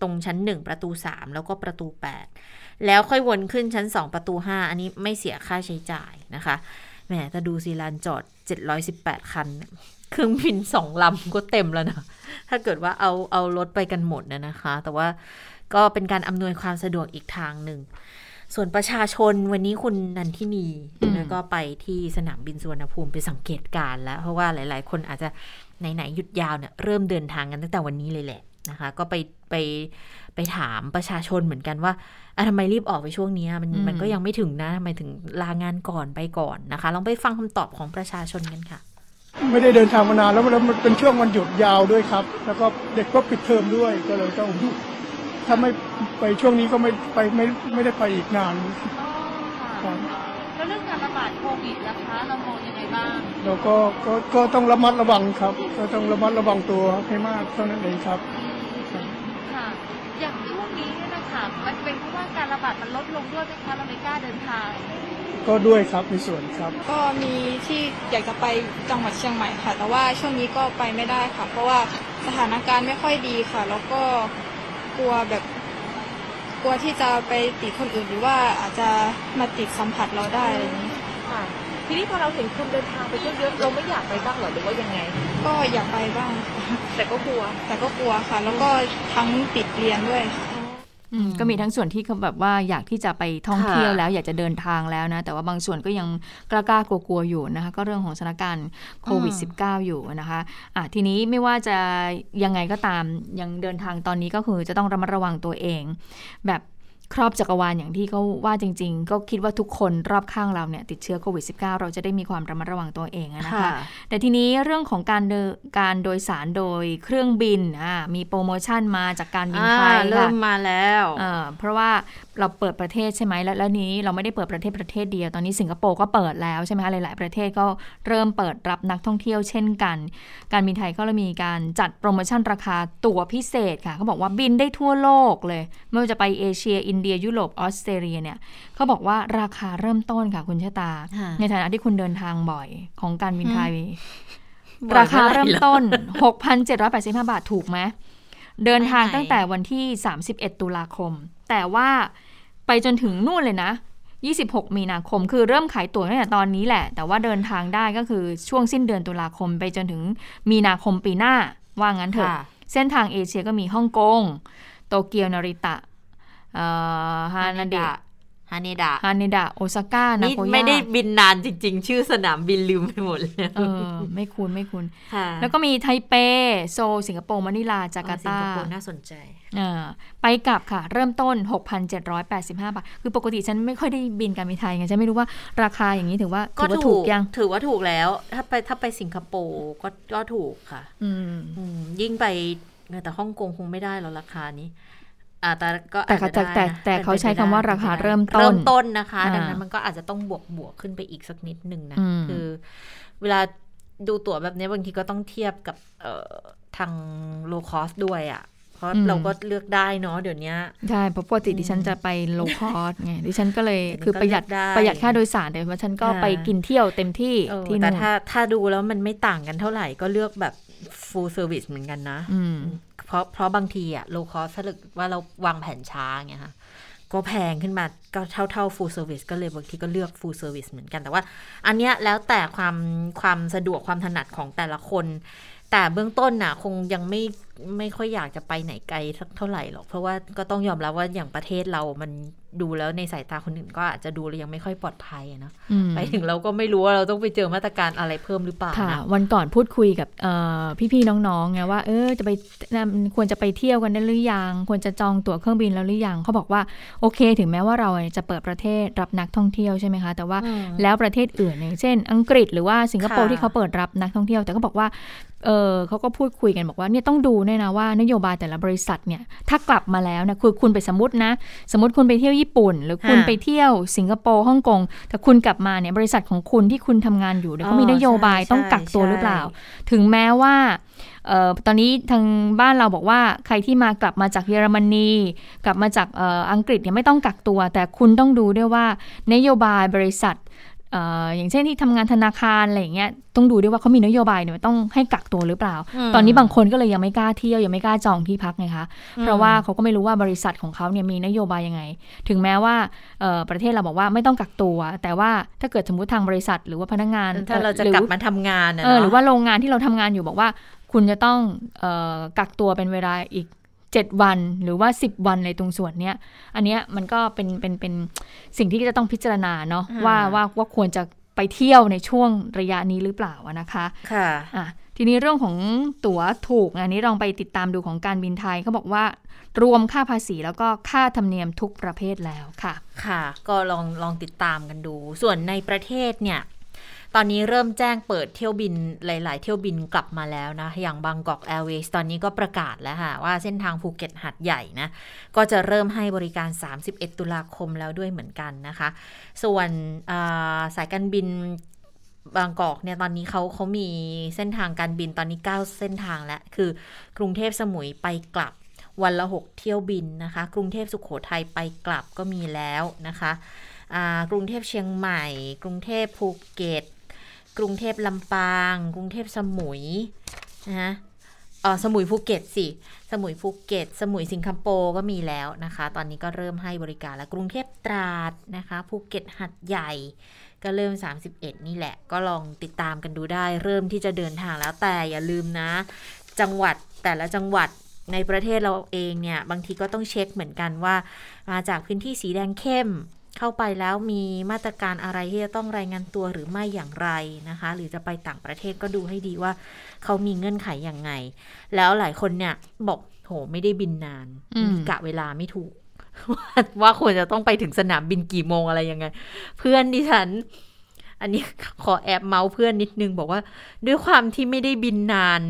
ตรงชั้น 1 ประตู 3 แล้วก็ประตู 8 แล้วค่อยวนขึ้นชั้น 2 ประตู 5 อันนี้ไม่เสียค่าใช้จ่ายนะคะแหมจะดูสิลานจอด 718 คัน เครื่องบินสองลำก็เต็มแล้วนะ ถ้าเกิดว่าเอาเอารถไปกันหมดนะนะคะ แต่ว่าก็เป็นการอำนวยความสะดวกอีกทางหนึ่ง ส่วนประชาชนวันนี้คุณนันทินีนะก็ไปที่สนามบินสุวรรณภูมิไปสังเกตการแล้ว เพราะว่าหลาย ๆ คนอาจจะไหน ๆ หยุดยาวเนี่ยเริ่มเดินทางกันตั้งแต่วันนี้เลยแหละนะคะ ก็ไป ไปไปถามประชาชนเหมือนกันว่าอะทำไมรีบออกไปช่วงนี้มันมันก็ยังไม่ถึงนะทำไมถึงลางานก่อนไปก่อนนะคะ ลองไปฟังคำตอบของประชาชนกันค่ะ ไม่ได้เดินทางมานานแล้วมันเป็นช่วงวันหยุดยาวด้วยครับ แล้วก็เด็กก็ปิดเทอมด้วยก็เลยต้องถ้าไม่ไปช่วงนี้ก็ไม่ไปไม่ไม่ได้ไปอีกนานแล้วเรื่องการระบาดโควิดนะคะเรามองยังไงบ้างเราก็ก็ก็ต้องระมัดระวังครับ ก็ต้องระมัดระวังตัวให้มากเท่านั้นเองครับค่ะอย่างช่วงนี้เนี่ยนะคะ มันเป็นเพราะว่าการระบาดมันลดลงด้วยไหมคะเราไม่กล้าเดินทาง ก็ด้วยครับในส่วนครับก็มีที่อยากจะไปจังหวัดเชียงใหม่ค่ะ แต่ว่าช่วงนี้ก็ไปไม่ได้ค่ะ เพราะว่าสถานการณ์ไม่ค่อยดีค่ะ แล้วก็กลัวแบบกลัวที่จะไปติดคนอื่นหรือว่าอาจจะมาติดสัมผัสเราได้อะไรอย่างนี้ค่ะ ทีนี้พอเราเห็นคนเดินทางไปเยอะๆเราไม่อยากไปบ้างหรอหรือว่ายังไง ก็อยากไปบ้างแต่ก็กลัว แต่ก็กลัวค่ะ แล้วก็ทั้งติดเรียนด้วยค่ะ ก็มีทั้งส่วนที่เขาแบบว่าอยากที่จะไปท่องเที่ยวแล้ว อยากจะเดินทางแล้วนะ แต่ว่าบางส่วนก็ยังกล้ากล้ากลัวๆอยู่นะคะ ก็เรื่องของสถานการณ์โควิด -19 อยู่นะคะะทีนี้ไม่ว่าจะยังไงก็ตามยังเดินทางตอนนี้ก็คือจะต้องระมัดระวังตัวเอง แบบ ครอบจักรวาลอย่างที่เขาว่าจริง ๆ ก็คิดว่าทุกคนรอบข้างเราเนี่ยติดเชื้อโควิด -19 เราจะได้มีความระมัดระวังตัวเองนะคะ แต่ทีนี้เรื่องของการการโดยสารโดยเครื่องบินมีโปรโมชั่นมาจากการบินไทยเริ่มมาแล้ว เพราะว่า เราเปิดประเทศใช่ไหมแล้วแล้วนี้เราไม่ได้เปิดประเทศประเทศเดียวตอนนี้สิงคโปร์ก็เปิดแล้วใช่ไหมคะหลาย ๆ ประเทศก็เริ่มเปิดรับนักท่องเที่ยวเช่นกัน การบินไทยก็เลยมีการจัดโปรโมชั่นราคาตั๋วพิเศษค่ะเขาบอกว่าบินได้ทั่วโลกเลยไม่ว่าจะไปเอเชีย อินเดีย ยุโรปออสเตรเลียเนี่ยเขาบอกว่าราคาเริ่มต้นค่ะคุณชะตา ในฐานะที่คุณเดินทางบ่อยของการบินไทยราคาเริ่มต้น 6,785 บาทถูกไหมเดินทางตั้งแต่วันที่ 31 ตุลาคม แต่ว่า ไปจนถึงนู่นเลยนะ 26 มีนาคม คือเริ่มขายตั๋วตั้งแต่ตอนนี้แหละ แต่ว่าเดินทางได้ก็คือช่วงสิ้นเดือนตุลาคม ไปจนถึงมีนาคมปีหน้า ว่างั้นเถอะ เส้นทางเอเชียก็มีฮ่องกง โตเกียวนาริตะฮานาเดะ ฮาเนดะฮาเนดะโอซาก้านานี่โกย่าไม่ได้บินนานจริง ๆ ชื่อสนามบินลืมไปหมดเลยเออไม่คุ้นไม่คุ้นค่ะแล้วก็มีไทเป โซลสิงคโปร์มะนิลาจาการ์สิงตาคโปร์น่าสนใจอ่าไปกลับค่ะ เริ่มต้น 6,785 บาท คือปกติฉันไม่ค่อยได้บินการบินไทยไงฉันไม่รู้ว่าราคาอย่างนี้ถือว่าก็ถือว่าถูถูกกยัง ถือว่าถูกแล้ว ถ้าไปถ้าไปสิงคโปร์ก็ก็ถูกค่ะ อืมอืมยิ่งไปแต่ฮ่องกงคงไม่ได้แล้วราคานี้อ่า แต่ก็แต่อาจจะแต่ได้แต่นะแต่เขาป็นไปใช้คำว่าได้ราคาป็นไปได้เริ่มต้นเริ่มต้นนะคะอ่าดังนั้นมันก็อาจจะต้องบวกบวกขึ้นไปอีกสักนิดหนึ่งนะอืมคือ เวลาดูตั๋วแบบนี้บางทีก็ต้องเทียบกับเอ่อทางโลคอสด้วยอะ่ะเพราะเราก็เลือกได้เนาะเดี๋ยวนี้ใช่เพราะปกติดิฉันจะไปโลคอสไงดิฉันก็เลยเดี๋ยวนี้คือประหยัดก็เลือกได้ประหยัดค่าโดยสารแต่ว่าฉันก็อ่าไปกินเที่ยวเต็มที่เออที่แต่นู่นถ้าถ้าดูแล้วมันไม่ต่างกันเท่าไหร่ก็เลือกแบบ full service เหมือนกันนะอืมเพราะเพราะบางทีอะโลคอสถ้าเกิดว่าเราวางแผนช้าไงค่ะก็แพงขึ้นมาก็เท่าเท่า full service ก็เลยบางทีก็เลือก full service เหมือนกันแต่ว่า อันเนี้ยแล้วแต่ความความสะดวกความถนัดของแต่ละคน แต่เบื้องต้นน่ะ คงยังไม่ไม่ค่อยอยากจะไปไหนไกลสักเท่าไหร่หรอก เพราะว่าก็ต้องยอมรับว่าอย่างประเทศเรามันดูแล้วในสายตาคนอื่นก็อาจจะดูแล้วยังไม่ค่อยปลอดภัยอะเนอะอืมไปถึงเราก็ไม่รู้ว่าเราต้องไปเจอมาตรการอะไรเพิ่มหรือเปล่าค่ะนะวันก่อนพูดคุยกับเอ่อพี่ๆน้องๆไงว่า เออจะไปควรจะไปเที่ยวกันได้หรือยัง ควรจะจองตั๋วเครื่องบินแล้วหรือยังเขาบอกว่าโอเค ถึงแม้ว่าเราจะเปิดประเทศรับนักท่องเที่ยวใช่ไหมคะ แต่ว่าอืมแล้วประเทศอื่นอย่างเช่น อังกฤษหรือว่าสิงคโปร์ค่ะที่เขาเปิดรับนักท่องเที่ยว แต่ก็บอกว่า เออเขาก็พูดคุยกันบอกว่าเนี่ยต้องดูเนี่ยนะว่านโยบายแต่ละบริษัทเนี่ยถ้ากลับมาแล้วนะคือคุณไปสมมตินะ สมมติคุณไปเที่ยวญี่ปุ่น หรือคุณค่ะไปเที่ยวสิงคโปร์ฮ่องกงแต่คุณกลับมาเนี่ยบริษัทของคุณที่คุณทำงานอยู่เนี่ยเขามีนโยบายใช่ต้องกักตัวใช่หรือเปล่า ถึงแม้ว่าเอ่อตอนนี้ทางบ้านเราบอกว่าใครที่มากลับมาจากเยอรมนี กลับมาจากเอ่ออังกฤษเนี่ยไม่ต้องกักตัว แต่คุณต้องดูด้วยว่านโยบายบริษัทเอ่ออย่างเช่นที่ทำงานธนาคารอะไรอย่างเงี้ยต้องดูด้วยว่าเขามีนโยบายเนี่ยต้องให้กักตัวหรือเปล่ามตอนนี้บางคนก็เลยยังไม่กล้าเที่ยวยังไม่กล้าจองที่พักไงคะเพราะว่าเขาก็ไม่รู้ว่าบริษัทของเขาเนี่ยมีนโยบายยังไง ถึงแม้ว่าเอ่อประเทศเราบอกว่าไม่ต้องกักตัว แต่ว่าถ้าเกิดสมมติทางบริษัท หรือว่าพนักงานถ้าเราจะหอกลับมาทำงานนะเออเนะหรือว่าโรงงานที่เราทำงานอยู่บอกว่าคุณจะต้องเออกักตัวเป็นเวลาอีก 7 วันหรือว่า 10 วันในตรงส่วนเนี้ยอันเนี้ยมันก็เป็นเป็นเป็นสิ่งที่จะต้องพิจารณาเนาะอ่าว่าว่าว่าควรจะไปเที่ยวในช่วงระยะนี้หรือเปล่าอะนะคะค่ะอะทีนี้เรื่องของตั๋วถูกอันนี้ลองไปติดตามดูของการบินไทยเขาบอกว่ารวมค่าภาษีแล้วก็ค่าธรรมเนียมทุกประเภทแล้วค่ะ ค่ะ ก็ลองลองติดตามกันดู ส่วนในประเทศเนี่ย ตอนนี้เริ่มแจ้งเปิดเที่ยวบินหลาย ๆ เที่ยวบินกลับมาแล้วนะ อย่างบางกอกแอร์เวย์ตอนนี้ก็ประกาศแล้วค่ะ ว่าเส้นทางภูเก็ตหัดใหญ่นะ ก็จะเริ่มให้บริการ 31 ตุลาคมแล้วด้วยเหมือนกันนะคะ ส่วนาสายการบินบางกอกเนี่ยตอนนี้เขาเขามีเส้นทางการบินตอนนี้ 9 เส้นทางแล้ว คือกรุงเทพสมุยไปกลับวันละ 6 เที่ยวบินนะคะ กรุงเทพสุขโขทัยไปกลับก็มีแล้วนะคะกรุงเทพเชียงใหม่ กรุงเทพภูเก็ต กรุงเทพลำปาง กรุงเทพสมุยนะคะเออสมุยภูเก็ตสิ สมุยภูเก็ต สมุยสิงคโปร์ก็มีแล้วนะคะ ตอนนี้ก็เริ่มให้บริการแล้ว กรุงเทพตราดนะคะ ภูเก็ตหัดใหญ่ ก็เริ่ม 31 นี่แหละ ก็ลองติดตามกันดูได้ เริ่มที่จะเดินทางแล้วแต่อย่าลืมนะ จังหวัดแต่ละจังหวัดในประเทศเราเองเนี่ย บางทีก็ต้องเช็คเหมือนกันว่า มาจากพื้นที่สีแดงเข้ม เข้าไปแล้วมีมาตรการอะไรที่จะต้องรายงานตัวหรือไม่อย่างไรนะคะ หรือจะไปต่างประเทศก็ดูให้ดีว่าเขามีเงื่อนไขอย่างไง แล้วหลายคนเนี่ยบอกโหไม่ได้บินนานอืมกะเวลาไม่ถูกว่าว่าควรจะต้องไปถึงสนามบินกี่โมงอะไรยังไง เพื่อนดิฉัน อันนี้ขอแอบเมาส์เพื่อนนิดนึงบอกว่า ด้วยความที่ไม่ได้บินนาน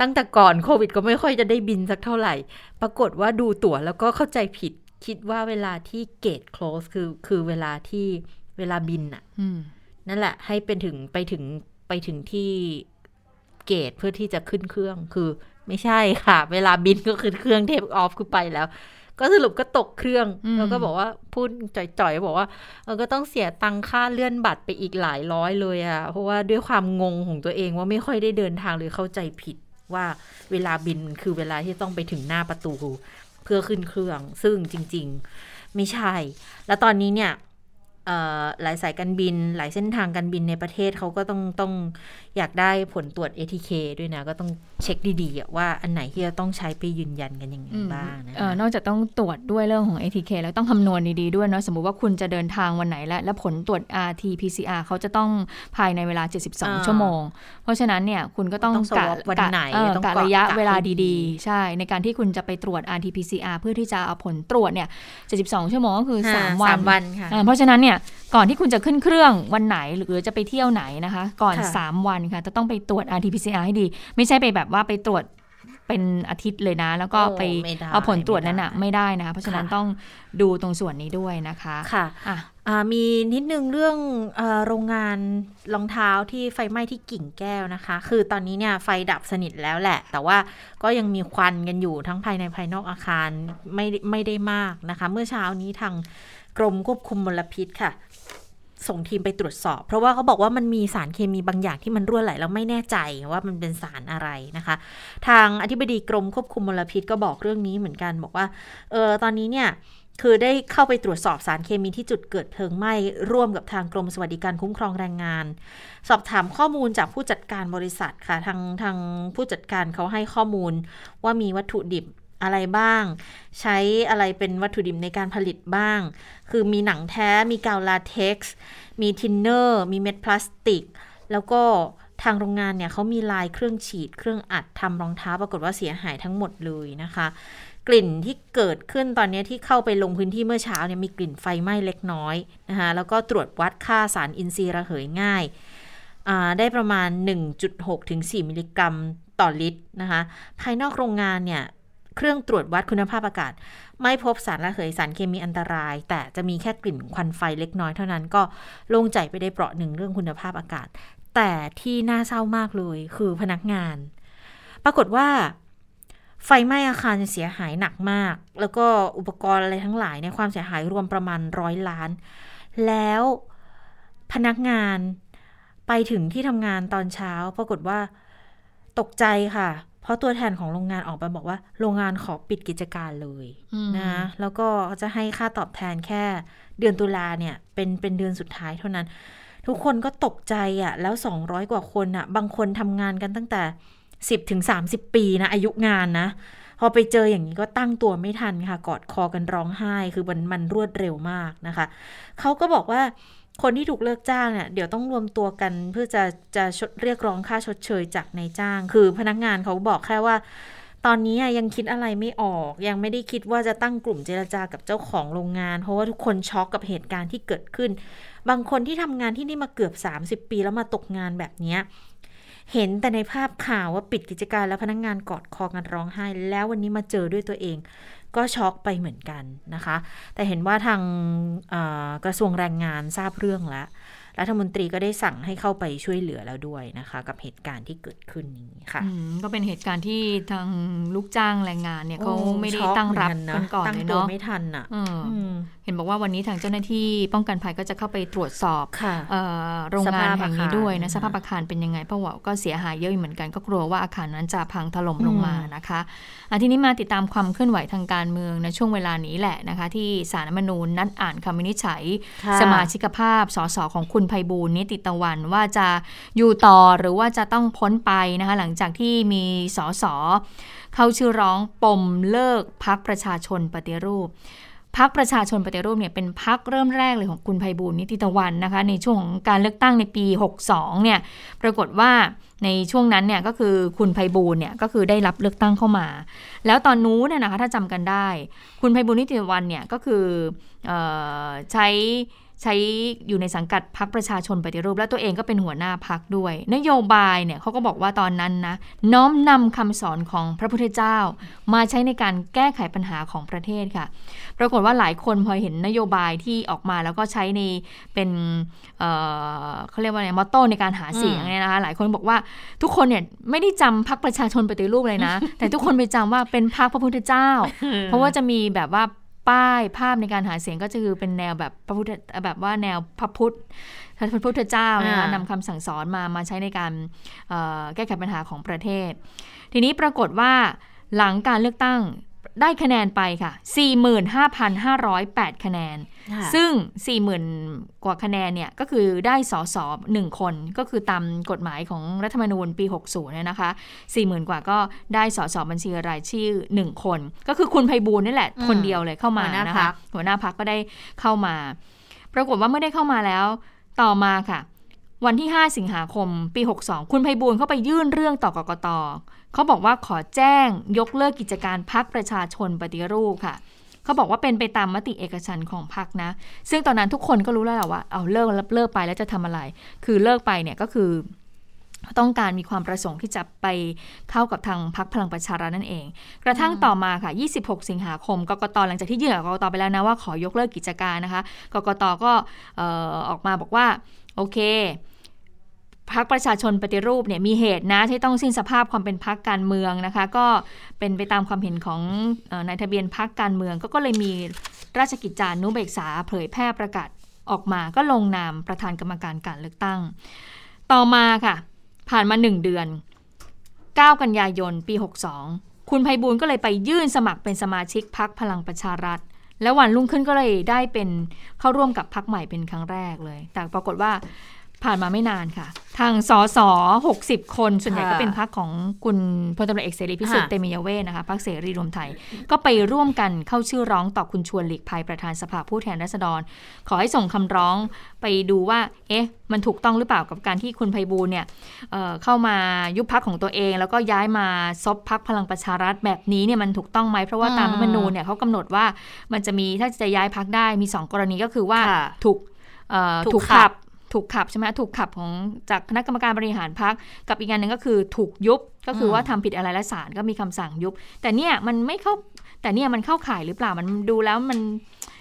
ตั้งแต่ก่อนโควิด ก็ไม่ค่อยจะได้บินสักเท่าไหร่ ปรากฏว่าดูตั๋วแล้วก็เข้าใจผิด คิดว่าเวลาที่เกต close คือคือเวลาที่เวลาบินอะอืมนั่นแหละ ให้เป็นถึงไปถึงไปถึงที่เกตเพื่อที่จะขึ้นเครื่องคือไม่ใช่ค่ะ เวลาบินก็ขึ้นเครื่องเทปออฟคือไปแล้ว ก็สรุปก็ตกเครื่องอืมแล้วก็บอกว่าพูดจ่อยๆ บอกว่าเออก็ต้องเสียตังค่าเลื่อนบัตรไปอีกหลายร้อยเลยอะเพราะว่าด้วยความงงของตัวเองว่าไม่ค่อยได้เดินทางหรือเข้าใจผิดว่าเวลาบินมันคือเวลาที่ต้องไปถึงหน้าประตู เพื่อขึ้นเครื่อง ซึ่งจริง ๆ ไม่ใช่ แล้วตอนนี้เนี่ย หลายสายการบิน หลายเส้นทางการบินในประเทศเขาก็ต้องต้องอยากได้ผลตรวจ ATK ด้วยนะ ก็ต้องเช็คดีๆ ว่าอันไหนที่จะต้องใช้ไปยืนยันกันยังไงบ้างนะนอกจากต้องตรวจด้วยเรื่องของ ATK แล้วต้องคำนวณดีๆด้วยเนาะสมมุติว่าคุณจะเดินทางวันไหนแล้วและผลตรวจ RT PCR เขาจะต้องภายในเวลา 72 ชั่วโมง เพราะฉะนั้นเนี่ยคุณก็ต้องกะวันไหนกะระยะเวลาดีๆ ใช่ ในการที่คุณจะไปตรวจ RT PCR เพื่อที่จะเอาผลตรวจเนี่ย 72 ชั่วโมงก็คือ 3 วันวันค่ะเพราะฉะนั้นเนี่ยก่อนที่คุณจะขึ้นเครื่องวันไหนหรือจะไปเที่ยวไหนนะคะ ก่อน 3 วันค่ะ จะต้องไปตรวจ RT-PCR ให้ดี ไม่ใช่ไปแบบว่าไปตรวจเป็นอาทิตย์เลยนะ แล้วก็ไปเอาผลตรวจนั้นอะไม่ได้นะคะเพราะฉะนั้นต้องดูตรงส่วนนี้ด้วยนะคะค่ะอะมีนิดนึงเรื่องอโรงงานรองเท้าที่ไฟไหม้ที่กิ่งแก้วนะคะ คือตอนนี้เนี่ยไฟดับสนิทแล้วแหละ แต่ว่าก็ยังมีควันกันอยู่ทั้งภายในภายนอกอาคารไม่ไม่ได้มากนะคะ เมื่อเช้านี้ทาง กรมควบคุมมลพิษค่ะส่งทีมไปตรวจสอบ เพราะว่าเขาบอกว่ามันมีสารเคมีบางอย่างที่มันรั่วไหลแล้วไม่แน่ใจว่ามันเป็นสารอะไรนะคะ ทางอธิบดีกรมควบคุมมลพิษก็บอกเรื่องนี้เหมือนกันบอกว่าเออตอนนี้เนี่ยคือได้เข้าไปตรวจสอบสารเคมีที่จุดเกิดเพลิงไหม้ร่วมกับทางกรมสวัสดิการคุ้มครองแรงงาน สอบถามข้อมูลจากผู้จัดการบริษัทค่ะทางทางผู้จัดการเขาให้ข้อมูลว่ามีวัตถุดิบ อะไรบ้าง ใช้อะไรเป็นวัตถุดิบในการผลิตบ้าง คือมีหนังแท้ มีกาวลาเท็กซ์ มีทินเนอร์ มีเม็ดพลาสติก แล้วก็ทางโรงงานเนี่ยเขามีลายเครื่องฉีด เครื่องอัดทำรองเท้าปรากฏว่าเสียหายทั้งหมดเลยนะคะ กลิ่นที่เกิดขึ้นตอนนี้ที่เข้าไปลงพื้นที่เมื่อเช้าเนี่ยมีกลิ่นไฟไหม้เล็กน้อยนะคะแล้วก็ตรวจวัดค่าสารอินทรีย์ระเหยง่ายได้ประมาณ 1.6 ถึง 4 มิลลิกรัมต่อลิตรนะคะ ภายนอกโรงงานเนี่ย เครื่องตรวจวัดคุณภาพอากาศ ไม่พบสารระเหยสารเคมีอันตราย แต่จะมีแค่กลิ่นควันไฟเล็กน้อยเท่านั้นก็โล่งใจไปได้เปราะหนึ่งเรื่องคุณภาพอากาศ แต่ที่น่าเศร้ามากเลยคือพนักงาน ปรากฏว่าไฟไหม้อาคารเสียหายหนักมาก แล้วก็อุปกรณ์อะไรทั้งหลายเนี่ยความเสียหายรวมประมาณร้อยล้าน แล้วพนักงานไปถึงที่ทำงานตอนเช้า ปรากฏว่าตกใจค่ะ ราะตัวแทนของโรงงานออกไปบอกว่า โรงงานขอปิดกิจการเลยนะแล้วก็จะให้ค่าตอบแทนแค่เดือนตุลาเนี่ย เป็นเป็นเดือนสุดท้ายเท่านั้น ทุกคนก็ตกใจอะ่ะ แล้ว 200 กว่าคนอะ่ะ บางคนทำงานกันตั้งแต่ 10ถึง30 ปีนะ อายุงานนะ พอไปเจออย่างนี้ก็ตั้งตัวไม่ทันค่ะ กอดคอกันร้องไห้ คือมันมันรวดเร็วมากนะคะ เขาก็บอกว่า คนที่ถูกเลิกจ้างเนี่ยเดี๋ยวต้องรวมตัวกันเพื่อจะจะเรียกร้องค่าชดเชยจากนายจ้าง คือพนักงานเขาบอกแค่ว่า ตอนนี้ยังคิดอะไรไม่ออก ยังไม่ได้คิดว่าจะตั้งกลุ่มเจรจากับเจ้าของโรงงาน เพราะว่าทุกคนช็อกกับเหตุการณ์ที่เกิดขึ้น บางคนที่ทำงานที่นี่มาเกือบ 30 ปีแล้วมาตกงานแบบนี้เห็นแต่ในภาพข่าวว่าปิดกิจการแล้วพนักงงานกอดคอกันร้องไห้ แล้ววันนี้มาเจอด้วยตัวเอง ก็ช็อกไปเหมือนกันนะคะ แต่เห็นว่าทางกระทรวงแรงงานทราบเรื่องแล้ว รัฐมนตรีก็ได้สั่งให้เข้าไปช่วยเหลือแล้วด้วยนะคะ กับเหตุการณ์ที่เกิดขึ้นนี้ค่ะก็เป็นเหตุการณ์ที่ทางลูกจ้างแรงงานเนี่ยเขาไม่ได้ตั้งรับกันก่อนเลยเนาะไม่ทันอะเห็นบอกว่าวันนี้ทางเจ้าหน้าที่ป้องกันภัยก็จะเข้าไปตรวจสอบโรงงานแห่งนี้ด้วยนะสภาพอาคารเป็นยังไงเพราะว่าก็เสียหายเยอะเหมือนกันก็กลัวว่าอาคารนั้นจะพังถล่มลงมานะคะทีนี้มาติดตามความเคลื่อนไหวทางการเมืองในช่วงเวลานี้แหละนะคะ ที่สารมนูญนัดอ่านคำวินิจฉัย สมาชิกภาพสสของคุณภัยบูลนิติตะวันว่าจะอยู่ต่อหรือว่าจะต้องพ้นไปนะคะหลังจากที่มีสสเข้าชื่อร้องปมเลิกพักประชาชนปฏิรูปพักประชาชนปฏิรูปเนี่ยเป็นพักเริ่มแรกเลยของคุณภัยบูลนิติตะวันนะคะในช่วงของการเลือกตั้งในปี 62เนี่ยปรากฏว่าในช่วงนั้นเนี่ยก็คือคุณภัยบูลเนี่ยก็คือได้รับเลือกตั้งเข้ามา แล้วตอนนู้นเนี่ยนะคะถ้าจำกันได้ คุณภัยบูลนิติตะวันเนี่ยก็คืออใช้ ใช้อยู่ในสังกัดพักประชาชนปฏิรูป และตัวเองก็เป็นหัวหน้าพักด้วย นโยบายเนี่ยเขาก็บอกว่าตอนนั้นนะน้อมนำคำสอนของพระพุทธเจ้า มาใช้ในการแก้ไขปัญหาของประเทศค่ะ ปรากฏว่าหลายคนพอเห็นนโยบายที่ออกมาแล้วก็ใช้ในเป็นเเขาเรียกว่าไงมอตโต้ในการหาเสียงเนี่ยนะคะหลายคนบอกว่าทุกคนเนี่ยไม่ได้จำพักประชาชนปฏิรูปเลยนะ แต่ทุกคนไปจำว่าเป็นพักพระพุทธเจ้า เพราะว่าจะมีแบบว่า ป้ายภาพในการหาเสียงก็จะคือเป็นแนวแบบพระพุทธแบบว่าแนวพระพุทธพระพุทธเจ้านะคะนำคำสั่งสอนมามาใช้ในการแก้ไขปัญหาของประเทศ ทีนี้ปรากฏว่าหลังการเลือกตั้ง ได้คะแนนไปค่ะ 45,508 คะแนนค่ะซึ่ง 40,000 กว่าคะแนนเนี่ยก็คือได้สสหนึ่งคนก็คือตามกฎหมายของรัฐธรรมนูญปี 60เนี่ยนะคะ 40,000 กว่าก็ได้สสบัญชีรายชื่อ 1 คน ก็คือคุณไพบูลย์นี่แหละอืมคนเดียวเลยเข้ามาหัวหน้านะพรรคะคหัวหน้าพักก็ได้เข้ามา ปรากฏว่าเมื่อได้เข้ามาแล้วต่อมาค่ะ วันที่ 5 สิงหาคมปี 62 คุณไพบูลย์เข้าไปยื่นเรื่องต่อกกต เขาบอกว่าขอแจ้งยกเลิกกิจการพักประชาชนปฏิรูปค่ะเขาบอกว่าเป็นไปตามมติเอกฉันของพรรคนะ ซึ่งตอนนั้นทุกคนก็รู้แล้วแหละว่าเอาเลิกเลิกไปแล้วจะทำอะไร คือเลิกไปเนี่ยก็คือต้องการมีความประสงค์ที่จะไปเข้ากับทางพรรคพลังประชารัฐนั่นเอง กระทั่งต่อมาค่ะ 26 สิงหาคม กกตหลังจากที่ยื่นกับกกตไปแล้วนะว่าขอยกเลิกกิจการนะคะ กกตก็อออกมาบอกว่า โอเค พักประชาชนปฏิรูปเนี่ยมีเหตุนะที่ต้องสิ้นสภาพความเป็นพักการเมืองนะคะ ก็เป็นไปตามความเห็นของนายทะเบียนพักการเมือง ก็ก็เลยมีราชกิจจานุเบกษาเผยแพร่ประกาศออกมาก็ลงนามประธานกรรมการการเลือกตั้ง ต่อมาค่ะ ผ่านมา 1 เดือน 9 กันยายน ปี 62 คุณไพบูลก็เลยไปยื่นสมัครเป็นสมาชิกพักพลังประชารัฐ แล้ววันรุ่งขึ้นก็เลยได้เป็นเข้าร่วมกับพักใหม่เป็นครั้งแรกเลย แต่ปรากฏว่า ผ่านมาไม่นานค่ะ ทางสส60คน ส่วนใหญ่ค่ะก็เป็นพักของคุณพลตำรวจเอกเสรีพิสุทธิ์ค่ะเตมียเวทนะคะพักเสรีรวมไทย ก็ไปร่วมกันเข้าชื่อร้องต่อคุณชวนหลีกภัยประธานสภาผู้แทนราษฎร ขอให้ส่งคำร้องไปดูว่า เอ๊ะ มันถูกต้องหรือเปล่ากับการที่คุณไพบูลย์เนี่ยเอ่อเข้ามายุบพักของตัวเอง แล้วก็ย้ายมาซบพักพลังประชารัฐแบบนี้เนี่ยมันถูกต้องไหมเพราะว่าตามรัฐธรรมนูญเนี่ยเขากำหนดว่ามันจะมีถ้าจะย้ายพักได้มี 2 กรณีก็คือว่าค่ะถูกเอ่อถูถูกกขัขับบ ถูกขับใช่ไหมถูกขับของจากคณะกรรมการบริหารพักกับอีกงานหนึ่งก็คือถูกยุบก็คือว่าทำผิดอะไรและศาลก็มีคำสั่งยุบ แต่เนี่ยมันไม่เข้า แต่เนี่ยมันเข้าข่ายหรือเปล่ามันดูแล้วมัน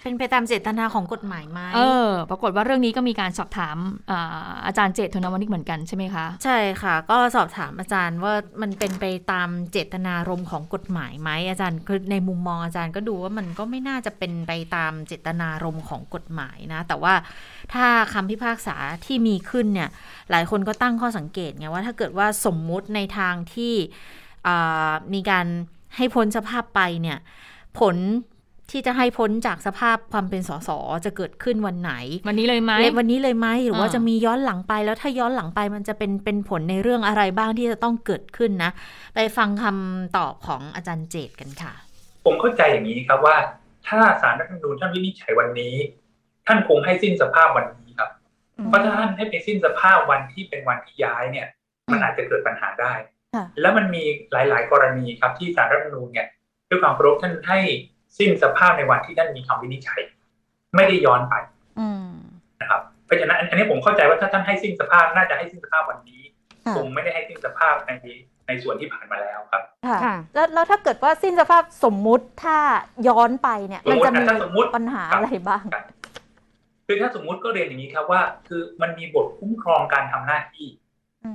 เป็นไปตามเจตนาของกฎหมายไหมเออ ปรากฏว่าเรื่องนี้ก็มีการสอบถามอาอาจารย์เจตธนวณิกเหมือนกันใช่ไหมคะ ใช่ค่ะ ก็สอบถามอาจารย์ว่ามันเป็นไปตามเจตนารมณ์ของกฎหมายไหมอาจารย์คือในมุมมองอาจารย์ก็ดูว่ามันก็ไม่น่าจะเป็นไปตามเจตนารมณ์ของกฎหมายนะ แต่ว่าถ้าคำพิพากษาที่มีขึ้นเนี่ย หลายคนก็ตั้งข้อสังเกตไงว่าถ้าเกิดว่าสมมุติในทางที่อ่ามีการ ให้พ้นสภาพไปเนี่ย ผลที่จะให้พ้นจากสภาพความเป็นสสจะเกิดขึ้นวันไหน วันนี้เลยไหมเล็วันนี้เลยไหมหรือว่าอ่าจะมีย้อนหลังไปแล้วถ้าย้อนหลังไปมันจะเป็นเป็นผลในเรื่องอะไรบ้างที่จะต้องเกิดขึ้นนะ ไปฟังคำตอบของอาจารย์เจตกันค่ะ ผมเข้าใจอย่างนี้ครับว่า ถ้าสารรัฐธรรมนูญท่านวินิจฉัยวันนี้ ท่านคงให้สิ้นสภาพวันนี้ครับ เพราะถ้าท่านให้ไปสิ้นสภาพวันที่เป็นวันที่ย้ายเนี่ย มันอาจจะเกิดปัญหาได้ค่ะ แล้วมันมีหลาย ๆ กรณีครับที่สารรัฐธรรมนูญเนี่ยด้วยความเคารพท่านให้สิ้นสภาพในวันที่ท่านมีคำวินิจฉัย ไม่ได้ย้อนไปอืมนะครับเพราะฉะนั้นอันอันนี้ผมเข้าใจว่าถ้าท่านให้สิ้นสภาพน่าจะให้สิ้นสภาพวันนี้ค่ะคงไม่ได้ให้สิ้นสภาพในในส่วนที่ผ่านมาแล้วครับค่ะค่ะแล้วแล้วถ้าเกิดว่าสิ้นสภาพสมมุติถ้าย้อนไปเนี่ยสมมันมุติจะนะมีถ้าสมมุติปัญหาอะไรบ้างครับคือถ้าสมมุติก็เรียนอย่างนี้ครับว่า คือมันมีบทคุ้มครองการทำหน้าที่อืม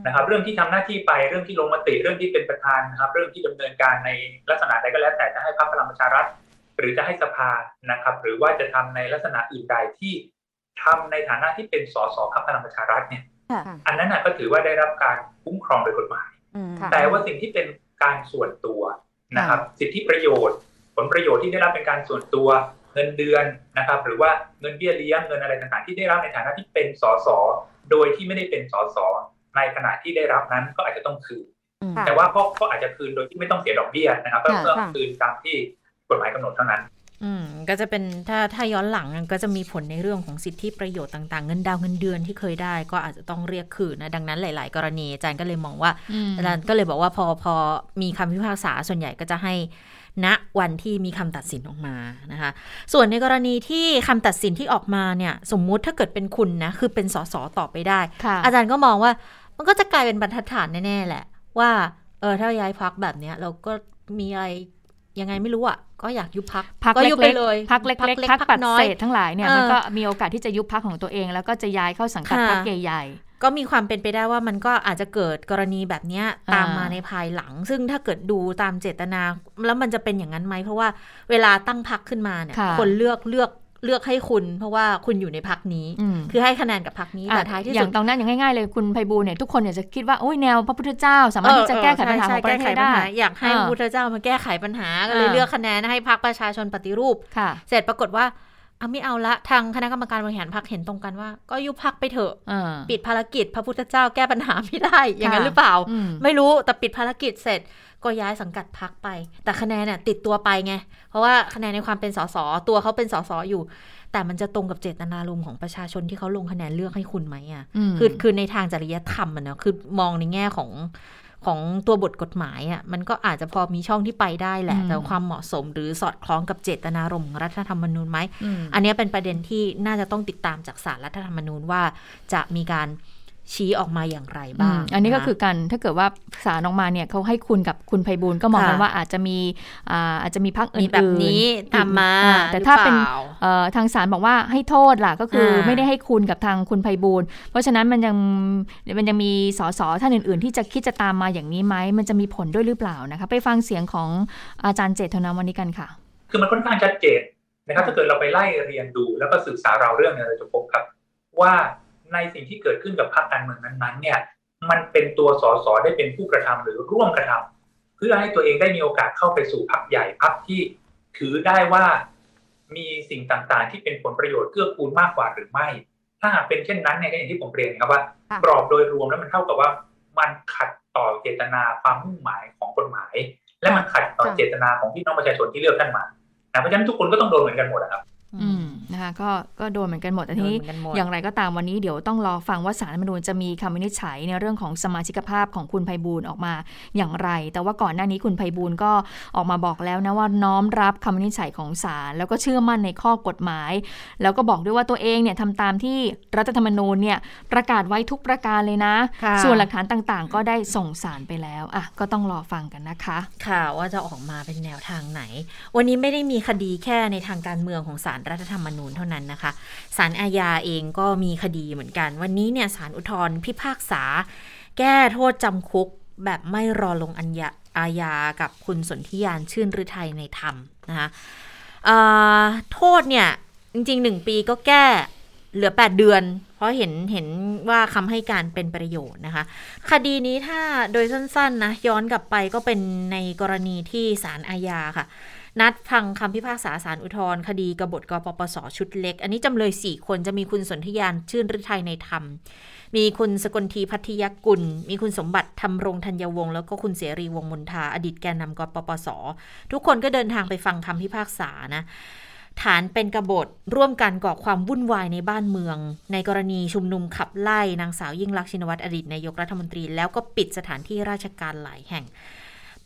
นะครับ เรื่องที่ทำหน้าที่ไปเรื่องที่ลงมติเรื่องที่เป็นประธานนะครับ เรื่องที่ดำเนินการในลักษณะใดก็แล้วแต่จะให้พรรคพลังประชารัฐ หรือจะให้สภานะครับ หรือว่าจะทำในลักษณะอื่นใดที่ทำในฐานะที่เป็นสสพรรคพลังประชารัฐเนี่ยค่ะอันนั้นน่ะก็ถือว่าได้รับการคุ้มครองโดยกฎหมายอืมค่ะแต่ว่าสิ่งที่เป็นการส่วนตัวนะครับ สิทธิประโยชน์ ผลประโยชน์ที่ได้รับเป็นการส่วนตัวเงินเดือนนะครับ หรือว่าเงินเบี้ยเลี้ยงเงินอะไรต่างๆ ที่ได้รับในฐานะที่เป็นสสโดยที่ไม่ได้เป็นสส ในขณะที่ได้รับนั้นก็อาจจะต้องคืนอืมค่ะแต่ว่าก็ก็อาจจะคืนโดยที่ไม่ต้องเสียดอกเบี้ยนะครับก็ค่ะก็ค่ะคืนตามที่กฎหมายกำหนดเท่านั้น อืมก็จะเป็นถ้าถ้าย้อนหลังก็จะมีผลในเรื่องของสิทธิประโยชน์ต่างๆ เงินดาวเงินเดือนที่เคยได้ ก็อาจจะต้องเรียกคืนนะดังนั้นหลาย ๆ กรณีอาจารย์ก็เลยมองว่าอืมอาจารย์ก็เลยบอกว่าพอพอมีคำพิพากษาส่วนใหญ่ก็จะให้ณวันที่มีคำตัดสินออกมานะคะ ส่วนในกรณีที่คำตัดสินที่ออกมาเนี่ย สมมุติถ้าเกิดเป็นคุณนะ คือเป็นสสต่อไปได้ค่ะอาจารย์ก็มองว่า มันก็จะกลายเป็นบรรทัดฐานแน่ๆแหละ ว่า เออถ้าย้ายพักแบบเนี้ย เราก็มีอะไรยังไงไม่รู้อะก็อยากยุบพักพักก็เล็ยุบไปกเลยๆพักเล็กๆพักปัดน้อเศยษทั้งหลายเนี่ยเออมันก็มีโอกาสที่จะยุบพักของตัวเอง แล้วก็จะย้ายเข้าสังกัดค่ะพักใหญ่ก็มีความเป็นไปได้ว่ามันก็อาจจะเกิดกรณีแบบเนี้ยอ่าตามมาในภายหลัง ซึ่งถ้าเกิดดูตามเจตนา แล้วมันจะเป็นอย่างนั้นไหมเพราะว่าเวลาตั้งพักขึ้นมาเนี่ยค่ะคนเลือกเลือก เลือกให้คุณ เพราะว่าคุณอยู่ในพักนี้อืมคือให้คะแนนกับพักนี้แต่อะท้ายที่อสุย่าดงตรงนั้นอย่างง่ายๆเลยคุณไพบูลย์เนี่ยทุกคนเนี่ยจะคิดว่าโอ้ยแนวพระพุทธเจ้า สามารถที่จะแก้ไขปัญหาของประเทศได้แก้ขปัญหาอยากให้เออพระพุทธเจ้ามาแก้ไขปัญหาก็เลยเออเลือกคะแนนให้พักประชาชนปฏิรูปค่ะเสร็จปรากฏว่าเอาไม่เอาละทางคณะกรรมการบริหารพักเห็นตรงกันว่า ก็ยุบพักไปเถอะเออปิดภารกิจ พระพุทธเจ้าแก้ปัญหาไม่ได้อย่างนั้นค่ะหรือเปล่าอืมไม่รู้แต่ปิดภารกิจเสร็จ ก็ย้ายสังกัดพักไป แต่คะแนนเนี่ยติดตัวไปไง เพราะว่าคะแนนในความเป็นสสตัวเขาเป็นสสอยู่ แต่มันจะตรงกับเจตนารมณ์ของประชาชนที่เขาลงคะแนนเลือกให้คุณไหมอะอืมคือคือในทางจริยธรรมอะเนาะคือมองในแง่ของของตัวบทกฎหมายอะมันก็อาจจะพอมีช่องที่ไปได้แหละอืมแต่ความเหมาะสมหรือสอดคล้องกับเจตนารมณ์ของรัฐธรรมนูญไหมอืมอันเนี้ยเป็นประเด็นที่น่าจะต้องติดตามจากสารรัฐธรรมนูญว่าจะมีการ ชี้ออกมาอย่างไรอืบ้างมอันนี้ก็ะคือการถ้าเกิดว่าสารออกมาเนี่ยเขาให้คุณกับคุณไพบูลย์ก็มองกันค่ะว่าอาจจะมีอ่าอาจจะมีพักอื่มีนๆแบบนี้ตามมาอ่แต่ถ้าเป็นหรือปล่เอ่อทางศาลบอกว่าให้โทษล่ะก็คืออาไม่ได้ให้คุณกับทางคุณไพบูลย์เพราะฉะนั้นมันยังมันยังมีสสท่านอื่น ๆ ที่จะคิดจะตามมาอย่างนี้ไหมมันจะมีผลด้วยหรือเปล่านะคะไปฟังเสียงของอาจารย์เจตธนาวันนี้กันค่ะ คือมันค่อนข้างชัดเจนนะครับถ้าเกิดเราไปไล่เรียงดูแล้วก็ศึกษาราวเรื่องเนี่ยเราจะพบครับว่า ในสิ่งที่เกิดขึ้นกับพรรคการเมืองนั้นๆ เนี่ย มันเป็นตัวสสได้เป็นผู้กระทำหรือร่วมกระทำเพื่อให้ตัวเองได้มีโอกาสเข้าไปสู่พรรคใหญ่พรรคที่ถือได้ว่ามีสิ่งต่างๆ ที่เป็นผลประโยชน์เกื้อกูลมากกว่าหรือไม่ ถ้าหากเป็นเช่นนั้นเนี่ยก็อย่างที่ผมเรียนครับว่าค่ะกรอบโดยรวมแล้วมันเท่ากับว่ามันขัดต่อเจตนาความมุ่งหมายของกฎหมาย และมันขัดต่อเจตนาของพี่น้องประชาชนที่เลือกท่านมานะเพราะฉะนั้นทุกคนก็ต้องโดนเหมือนกันหมดนะครับ นะคะก็ก็โดนเหมือนกันหมดแต่ทีนี้โดนเหมือนกันหมดอย่างไรก็ตามวันนี้เดี๋ยวต้องรอฟังว่าสารรัฐธรรมนูญจะมีคำวินิจฉัยในเรื่องของสมาชิกภาพของคุณไพบูลย์ออกมาอย่างไร แต่ว่าก่อนหน้านี้คุณไพบูลย์ก็ออกมาบอกแล้วนะว่าน้อมรับคำวินิจฉัยของศาลแล้วก็เชื่อมั่นในข้อกฎหมาย แล้วก็บอกด้วยว่าตัวเองเนี่ยทำตามที่รัฐธรรมนูญเนี่ยประกาศไว้ทุกประการเลยนะค่ะส่วนหลักฐานต่างๆ ก็ได้ส่งสารไปแล้วอะก็ต้องรอฟังกันนะคะ ค่ะว่าจะออกมาเป็นแนวทางไหน วันนี้ไม่ได้มีคดีแค่ในทางการเมืองของสารรัฐธรรมนูญเท่านั้นนะคะสารอาญาเองก็มีคดีเหมือนกัน วันนี้เนี่ยสารอุทธรพิพากษา แก้โทษจำคุกแบบไม่รอลงอัญญาอาญากับคุณสนธิยานชื่นฤทัยในธรรมนะคะโทษเนี่ยจริงๆหนึ่งปีก็แก้เหลือ 8 เดือน เพราะเห็นเห็นว่าคำให้การเป็นประโยชน์นะคะ คดีนี้ถ้าโดยสั้นๆนะย้อนกลับไปก็เป็นในกรณีที่ศาลอาญาค่ะ นัดฟังคำพิพากษาศาลอุทธรณ์คดีกบฏกปปสชุดเล็ก อันนี้จำเลย 4 คนจะมีคุณสนธยานชื่นฤทัยในธรรม มีคุณสกลทีพัทยกุล มีคุณสมบัติธรรมรงธัญวงศ์แล้วก็คุณเสรีวงมนทาอดีตแกนนำกปปส ทุกคนก็เดินทางไปฟังคำพิพากษานะฐานเป็นกบฏร่วมกันก่อความวุ่นวายในบ้านเมือง ในกรณีชุมนุมขับไล่นางสาวยิ่งลักษณ์ชินวัตรอดีตนายกรัฐมนตรี แล้วก็ปิดสถานที่ราชการหลายแห่ง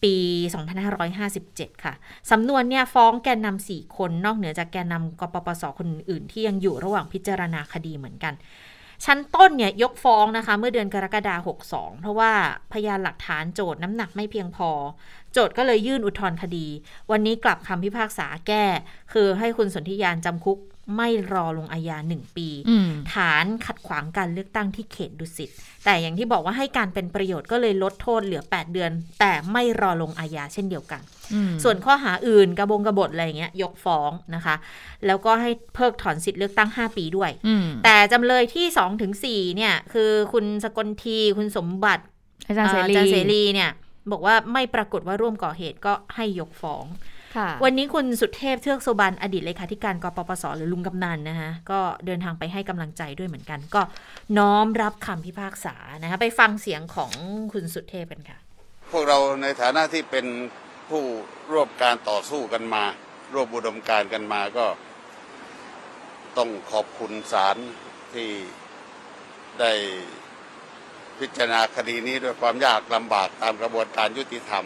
ปี 2557 ค่ะ สำนวนเนี่ยฟ้องแกนนำ4คนนอกเหนือจากแกนนำกปปสคนอื่นที่ยังอยู่ระหว่างพิจารณาคดีเหมือนกัน ชั้นต้นเนี่ยยกฟ้องนะคะ เมื่อเดือนกรกฎาคม62 เพราะว่าพยานหลักฐานโจทย์น้ำหนักไม่เพียงพอ โจทย์ก็เลยยื่นอุทธรณ์คดี วันนี้กลับคำพิพากษาแก้ คือให้คุณสนธิยานจำคุก ไม่รอลงอาญาหนึ่งปีอืมฐานขัดขวางการเลือกตั้งที่เขตดุสิตแต่อย่างที่บอกว่าให้การเป็นประโยชน์ก็เลยลดโทษเหลือ 8 เดือน แต่ไม่รอลงอาญาเช่นเดียวกันอืมส่วนข้อหาอื่นกระบงกระบฏอะไรอย่างเงี้ยยกฟ้องนะคะ แล้วก็ให้เพิกถอนสิทธิ์เลือกตั้ง 5 ปีด้วยอืมแต่จำเลยที่2ถึง4เนี่ย คือคุณสกลทีคุณสมบัติอาจารย์เสรีอาจารย์เสรีเนี่ย บอกว่าไม่ปรากฏว่าร่วมก่อเหตุก็ให้ยกฟ้องค่ะ วันนี้คุณสุเทพเทือกสุบรรณอดีตเลขาธิการกปปสหรือลุงกำนันนะคะก็เดินทางไปให้กำลังใจด้วยเหมือนกัน ก็น้อมรับคำพิพากษานะคะไปฟังเสียงของคุณสุเทพกันค่ะ พวกเราในฐานะที่เป็นผู้ร่วมการต่อสู้กันมา ร่วมอุดมการณ์กันมาก็ ต้องขอบคุณศาลที่ได้พิจารณาคดีนี้ด้วยความยากลำบากตามกระบวนการยุติธรรม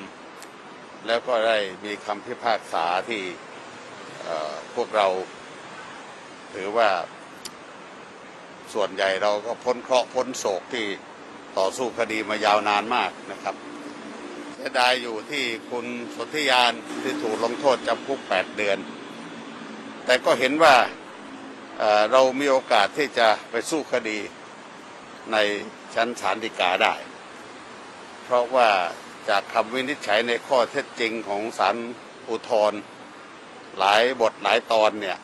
แล้วก็ได้มีคำพิพากษาที่พวกเราถือว่าส่วนใหญ่เราก็พ้นเคราะห์พ้นโศกที่ต่อสู้คดีมายาวนานมากนะครับเสียดายอยู่ที่คุณสนธิยานที่ถูกลงโทษจำคุก 8 เดือน แต่ก็เห็นว่าเเรามีโอกาสที่จะไปสู้คดีในชั้นศาลฎีกาได้ เพราะว่า จากคำวินิจฉัยในข้อเท็จจริงของศาลอุทธรณ์หลายบทหลายตอนเนี่ย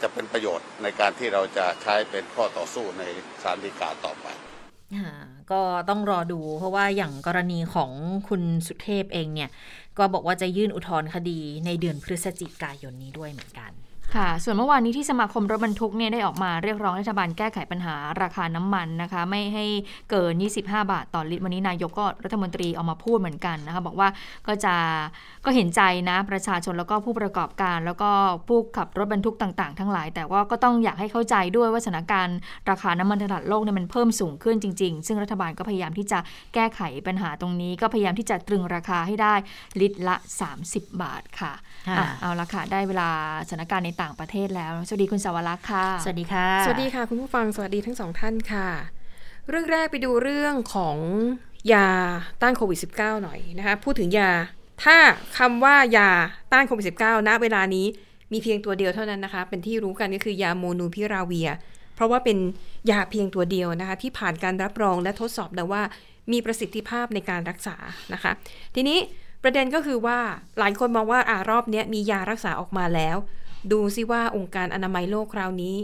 จะเป็นประโยชน์ในการที่เราจะใช้เป็นข้อต่อสู้ในศาลฎีกาต่อไปก็ต้องรอดูเพราะว่าอย่างกรณีของคุณสุเทพเองเนี่ย ก็บอกว่าจะยื่นอุทธรณ์คดีในเดือนพฤศจิกายนนี้ด้วยเหมือนกัน ค่ะ ส่วนเมื่อวานนี้ที่สมาคมรถบรรทุกเนี่ยได้ออกมาเรียกร้องรัฐบาลแก้ไขปัญหาราคาน้ำมันนะคะ ไม่ให้เกิน 25 บาทต่อลิตร วันนี้นายกก็รัฐมนตรีออกมาพูดเหมือนกันนะคะ บอกว่าก็จะก็เห็นใจนะประชาชนแล้วก็ผู้ประกอบการ แล้วก็ผู้ขับรถบรรทุกต่างๆ ทั้งหลาย แต่ว่าก็ต้องอยากให้เข้าใจด้วยว่าสถานการณ์ราคาน้ำมันตลาดโลกเนี่ยมันเพิ่มสูงขึ้นจริง ๆ ซึ่งรัฐบาลก็พยายามที่จะแก้ไขปัญหาตรงนี้ ก็พยายามที่จะตรึงราคาให้ได้ลิตรละ 30 บาทค่ะค่ะอะเอาละค่ะได้เวลาสถานการณ์ในต่างประเทศแล้ว สวัสดีคุณสาวรักษ์ค่ะ สวัสดีค่ะ สวัสดีค่ะ คุณผู้ฟัง สวัสดีทั้งสองท่านค่ะ เรื่องแรกไปดูเรื่องของยาต้านโควิด -19 หน่อยนะคะ พูดถึงยา ถ้าคำว่ายาต้านโควิด -19 ณ เวลานี้มีเพียงตัวเดียวเท่านั้นนะคะ เป็นที่รู้กันก็คือยาโมนูพิราเวีย เพราะว่าเป็นยาเพียงตัวเดียวนะคะ ที่ผ่านการรับรองและทดสอบแล้วว่า มีประสิทธิภาพในการรักษานะคะ ทีนี้ประเด็นก็คือว่าหลายคนมองว่าอารอบเนี้ยมียารักษาออกมาแล้ว ดูซิว่าองค์การอนามัยโลกคราวนี้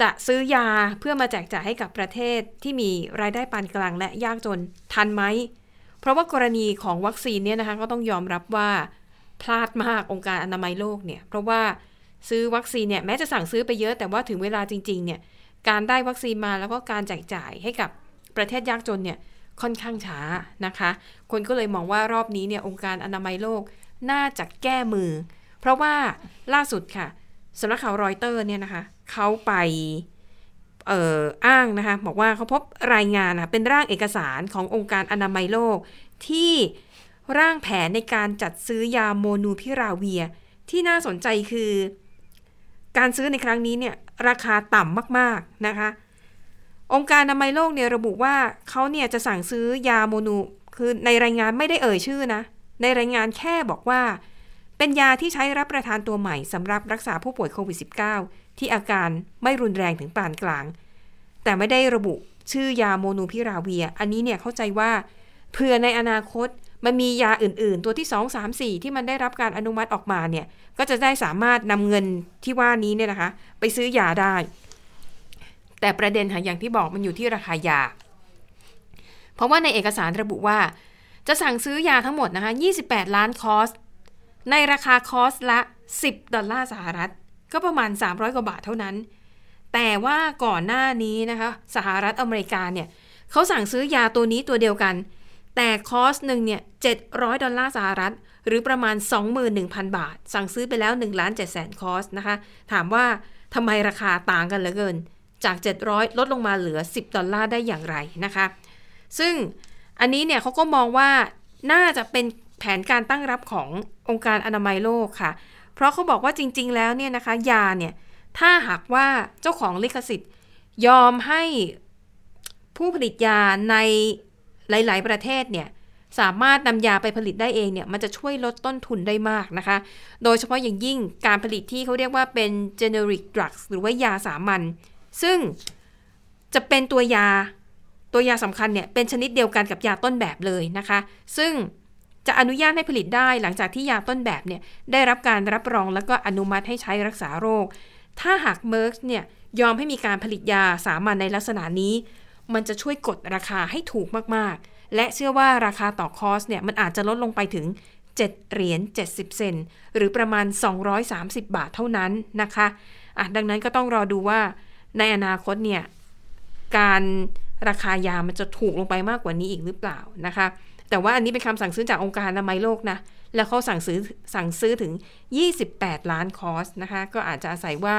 จะซื้อยาเพื่อมาแจกจ่ายให้กับประเทศที่มีรายได้ปานกลางและยากจนทันไหม เพราะว่ากรณีของวัคซีนเนี่ยนะคะก็ต้องยอมรับว่าพลาดมากองค์การอนามัยโลกเนี่ย เพราะว่าซื้อวัคซีนเนี่ยแม้จะสั่งซื้อไปเยอะแต่ว่าถึงเวลาจริง ๆ เนี่ย การได้วัคซีนมาแล้วก็การแจกจ่ายให้กับประเทศยากจนเนี่ยค่อนข้างช้านะคะ คนก็เลยมองว่ารอบนี้เนี่ยองค์การอนามัยโลกน่าจะแก้มือ เพราะว่าล่าสุดค่ะสำนักข่าวรอยเตอร์เนี่ยนะคะเขาไปเอออ้างนะคะบอกว่าเขาพบรายงานนะเป็นร่างเอกสารขององค์การอนามัยโลก ที่ร่างแผนในการจัดซื้อยาโมนูพิราเวีย ที่น่าสนใจคือ การซื้อในครั้งนี้เนี่ยราคาต่ำมากๆนะคะ องค์การอนามัยโลกเนี่ยระบุว่าเขาเนี่ยจะสั่งซื้อยาโมนูคือในรายงานไม่ได้เอ่ยชื่อนะ ในรายงานแค่บอกว่า เป็นยาที่ใช้รับประทานตัวใหม่สำหรับรักษาผู้ป่วยโควิด -19 ที่อาการไม่รุนแรงถึงปานกลาง แต่ไม่ได้ระบุชื่อยาโมนูพิราเวีย อันนี้เนี่ยเข้าใจว่าเผื่อในอนาคตมันมียาอื่น ๆ ตัวที่ 2 3 4 ที่มันได้รับการอนุมัติออกมาเนี่ย ก็จะได้สามารถนำเงินที่ว่านี้เนี่ยนะคะ ไปซื้อยาได้ แต่ประเด็นค่ะอย่างที่บอกมันอยู่ที่ราคายา เพราะว่าในเอกสารระบุว่า จะสั่งซื้อยาทั้งหมดนะคะ 28 ล้านคอส ในราคาคอสละ 10 ดอลลาร์สหรัฐ ก็ประมาณ 300 กว่าบาทเท่านั้น แต่ว่าก่อนหน้านี้นะคะ สหรัฐอเมริกาเนี่ยเขาสั่งซื้อยาตัวนี้ตัวเดียวกัน แต่คอสหนึ่งเนี่ย700 ดอลลาร์สหรัฐ หรือประมาณ 21,000 บาท สั่งซื้อไปแล้ว1ล้าน7แสนคอสนะคะ ถามว่าทำไมราคาต่างกันเหลือเกิน จาก 700 ลดลงมาเหลือ 10 ดอลลาร์ได้อย่างไรนะคะ ซึ่งอันนี้เนี่ยเขาก็มองว่าน่าจะเป็น แผนการตั้งรับขององค์การอนามัยโลกค่ะ เพราะเขาบอกว่าจริง ๆ แล้วเนี่ยนะคะ ยาเนี่ย ถ้าหากว่าเจ้าของลิขสิทธิ์ ยอมให้ผู้ผลิตยาในหลาย ๆ ประเทศเนี่ยสามารถนำยาไปผลิตได้เองเนี่ยมันจะช่วยลดต้นทุนได้มากนะคะ โดยเฉพาะอย่างยิ่งการผลิตที่เขาเรียกว่าเป็น generic drugs หรือว่ายาสามัญซึ่งจะเป็นตัวยาตัวยาสำคัญเนี่ยเป็นชนิดเดียวกันกับยาต้นแบบเลยนะคะ ซึ่ง จะอนุญาตให้ผลิตได้หลังจากที่ยาต้นแบบเนี่ยได้รับการรับรองแล้วก็อนุมัติให้ใช้รักษาโรค ถ้าหากเมอร์กเนี่ยยอมให้มีการผลิตยาสามัญในลักษณะนี้ มันจะช่วยกดราคาให้ถูกมากๆ และเชื่อว่าราคาต่อคอสเนี่ยมันอาจจะลดลงไปถึง 7 เหรียญ70 เซนหรือประมาณ 230 บาทเท่านั้นนะคะอะดังนั้นก็ต้องรอดูว่าในอนาคตเนี่ยการราคายามันจะถูกลงไปมากกว่านี้อีกหรือเปล่านะคะ แต่ว่าอันนี้เป็นคำสั่งซื้อจากองค์การอนามัยโลกนะ แล้วเขาสั่งซื้อสั่งซื้อถึง 28 ล้านคอร์สนะคะ ก็อาจจะอาศัยว่า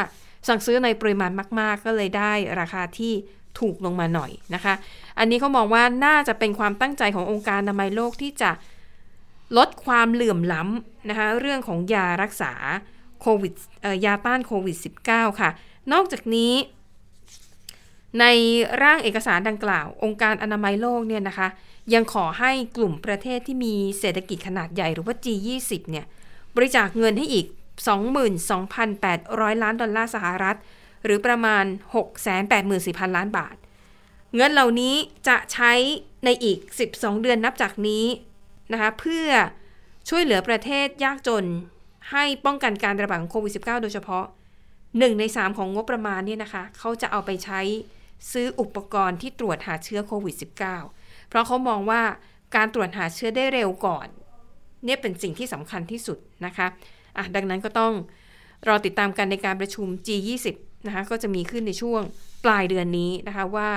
สั่งซื้อในปริมาณมาก ๆ ก็เลยได้ราคาที่ถูกลงมาหน่อยนะคะ อันนี้เขามองว่าน่าจะเป็นความตั้งใจขององค์การอนามัยโลกที่จะลดความเหลื่อมล้ำนะคะเรื่องของยารักษาโควิดยาต้านโควิด -19 ค่ะ นอกจากนี้ ในร่างเอกสารดังกล่าว องค์การอนามัยโลกเนี่ยนะคะ ยังขอให้กลุ่มประเทศที่มีเศรษฐกิจขนาดใหญ่หรือว่า G20 เนี่ยบริจาคเงินให้อีก 22,800 ล้านดอลลาร์สหรัฐ หรือประมาณ 684,000 ล้านบาท เงินเหล่านี้จะใช้ในอีก 12 เดือนนับจากนี้นะคะเพื่อช่วยเหลือประเทศยากจนให้ป้องกันการระบาดของโควิด -19 โดยเฉพาะหนึ่งในสามของงบประมาณเนี่ยนะคะ เขาจะเอาไปใช้ซื้ออุปกรณ์ที่ตรวจหาเชื้อโควิด -19 เพราะเขามองว่าการตรวจหาเชื้อได้เร็วก่อน เนี่ยเป็นสิ่งที่สำคัญที่สุดนะคะอะดังนั้นก็ต้องรอติดตามกันในการประชุม G20 นะคะก็จะมีขึ้นในช่วงปลายเดือนนี้นะคะว่า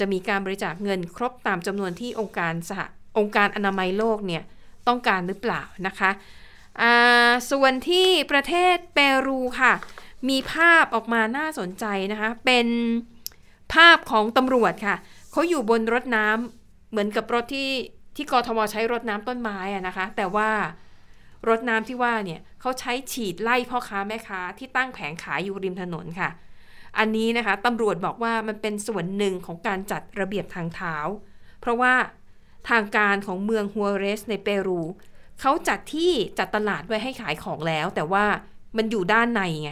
จะมีการบริจาคเงินครบตามจำนวนที่องค์การสหองค์การอนามัยโลกเนี่ยต้องการหรือเปล่านะคะส่วนที่ประเทศเปรูค่ะ มีภาพออกมาน่าสนใจนะคะ เป็นภาพของตำรวจค่ะ เขาอยู่บนรถน้ำ เหมือนกับรถที่ที่กทมใช้รถน้ำต้นไม้อะนะคะ แต่ว่ารถน้ำที่ว่าเนี่ยเขาใช้ฉีดไล่พ่อค้าแม่ค้าที่ตั้งแผงขายอยู่ริมถนนค่ะ อันนี้นะคะตำรวจบอกว่ามันเป็นส่วนหนึ่งของการจัดระเบียบทางเท้า เพราะว่าทางการของเมืองฮัวเรสในเปรูเขาจัดที่จัดตลาดไว้ให้ขายของแล้ว แต่ว่ามันอยู่ด้านในไง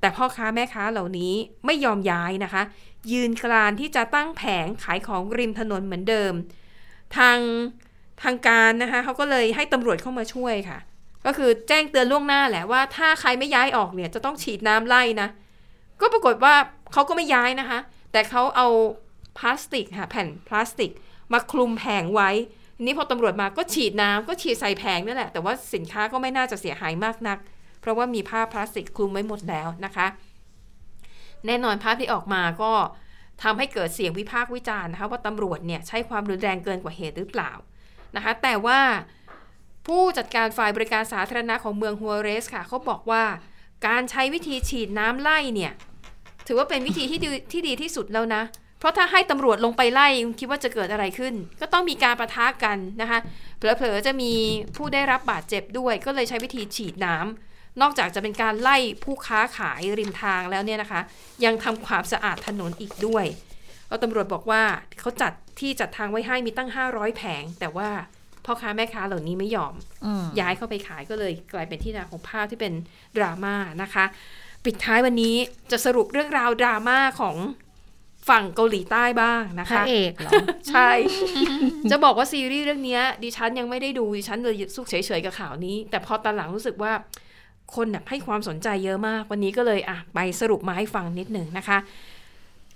แต่พ่อค้าแม่ค้าเหล่านี้ไม่ยอมย้ายนะคะ ยืนกรานที่จะตั้งแผงขายของริมถนนเหมือนเดิม ทางทางการนะคะเขาก็เลยให้ตำรวจเข้ามาช่วยค่ะ ก็คือแจ้งเตือนล่วงหน้าแหละว่าถ้าใครไม่ย้ายออกเนี่ยจะต้องฉีดน้ำไล่นะ ก็ปรากฏว่าเขาก็ไม่ย้ายนะคะ แต่เขาเอาพลาสติกค่ะแผ่นพลาสติก มาคลุมแผงไว้ทีนี้พอตำรวจมาก็ฉีดน้ำก็ฉีดใส่แผงนั่นแหละ แต่ว่าสินค้าก็ไม่น่าจะเสียหายมากนัก เพราะว่ามีผ้าพลาสติกคลุมไว้หมดแล้วนะคะ แน่นอนภาพที่ออกมาก็ทำให้เกิดเสียงวิพากษ์วิจารณ์นะคะว่าตำรวจเนี่ยใช้ความรุนแรงเกินกว่าเหตุหรือเปล่านะคะแต่ว่าผู้จัดการฝ่ายบริการสาธารณะของเมืองฮัวเรสค่ะเขาบอกว่าการใช้วิธีฉีดน้ำไล่เนี่ยถือว่าเป็นวิธีที่ดีที่ดีที่สุดแล้วนะ เพราะถ้าให้ตำรวจลงไปไล่คิดว่าจะเกิดอะไรขึ้น ก็ต้องมีการประทะกันนะคะเผลอๆจะมีผู้ได้รับบาดเจ็บด้วย ก็เลยใช้วิธีฉีดน้ำ นอกจากจะเป็นการไล่ผู้ค้าขายริมทางแล้วเนี่ยนะคะ ยังทำความสะอาดถนนอีกด้วยแล้วตำรวจบอกว่าเขาจัดที่จัดทางไว้ให้มีตั้ง 500 แผง แต่ว่าพ่อค้าแม่ค้าเหล่านี้ไม่ยอมอืมย้ายเข้าไปขายก็เลยกลายเป็นที่นาของภาพที่เป็นดราม่านะคะ ปิดท้ายวันนี้จะสรุปเรื่องราวดราม่าของฝั่งเกาหลีใต้บ้างนะพระคะเอกเหรอ ใช่ จะบอกว่าซีรีส์เรื่องเนี้ยดิฉันยังไม่ได้ดูดิฉันเลยสุกเฉยๆกับข่าวนี้ แต่พอตอนหลังรู้สึกว่า คนแบบให้ความสนใจเยอะมาก วันนี้ก็เลยอะไปสรุปมาให้ฟังนิดหนึ่งนะคะ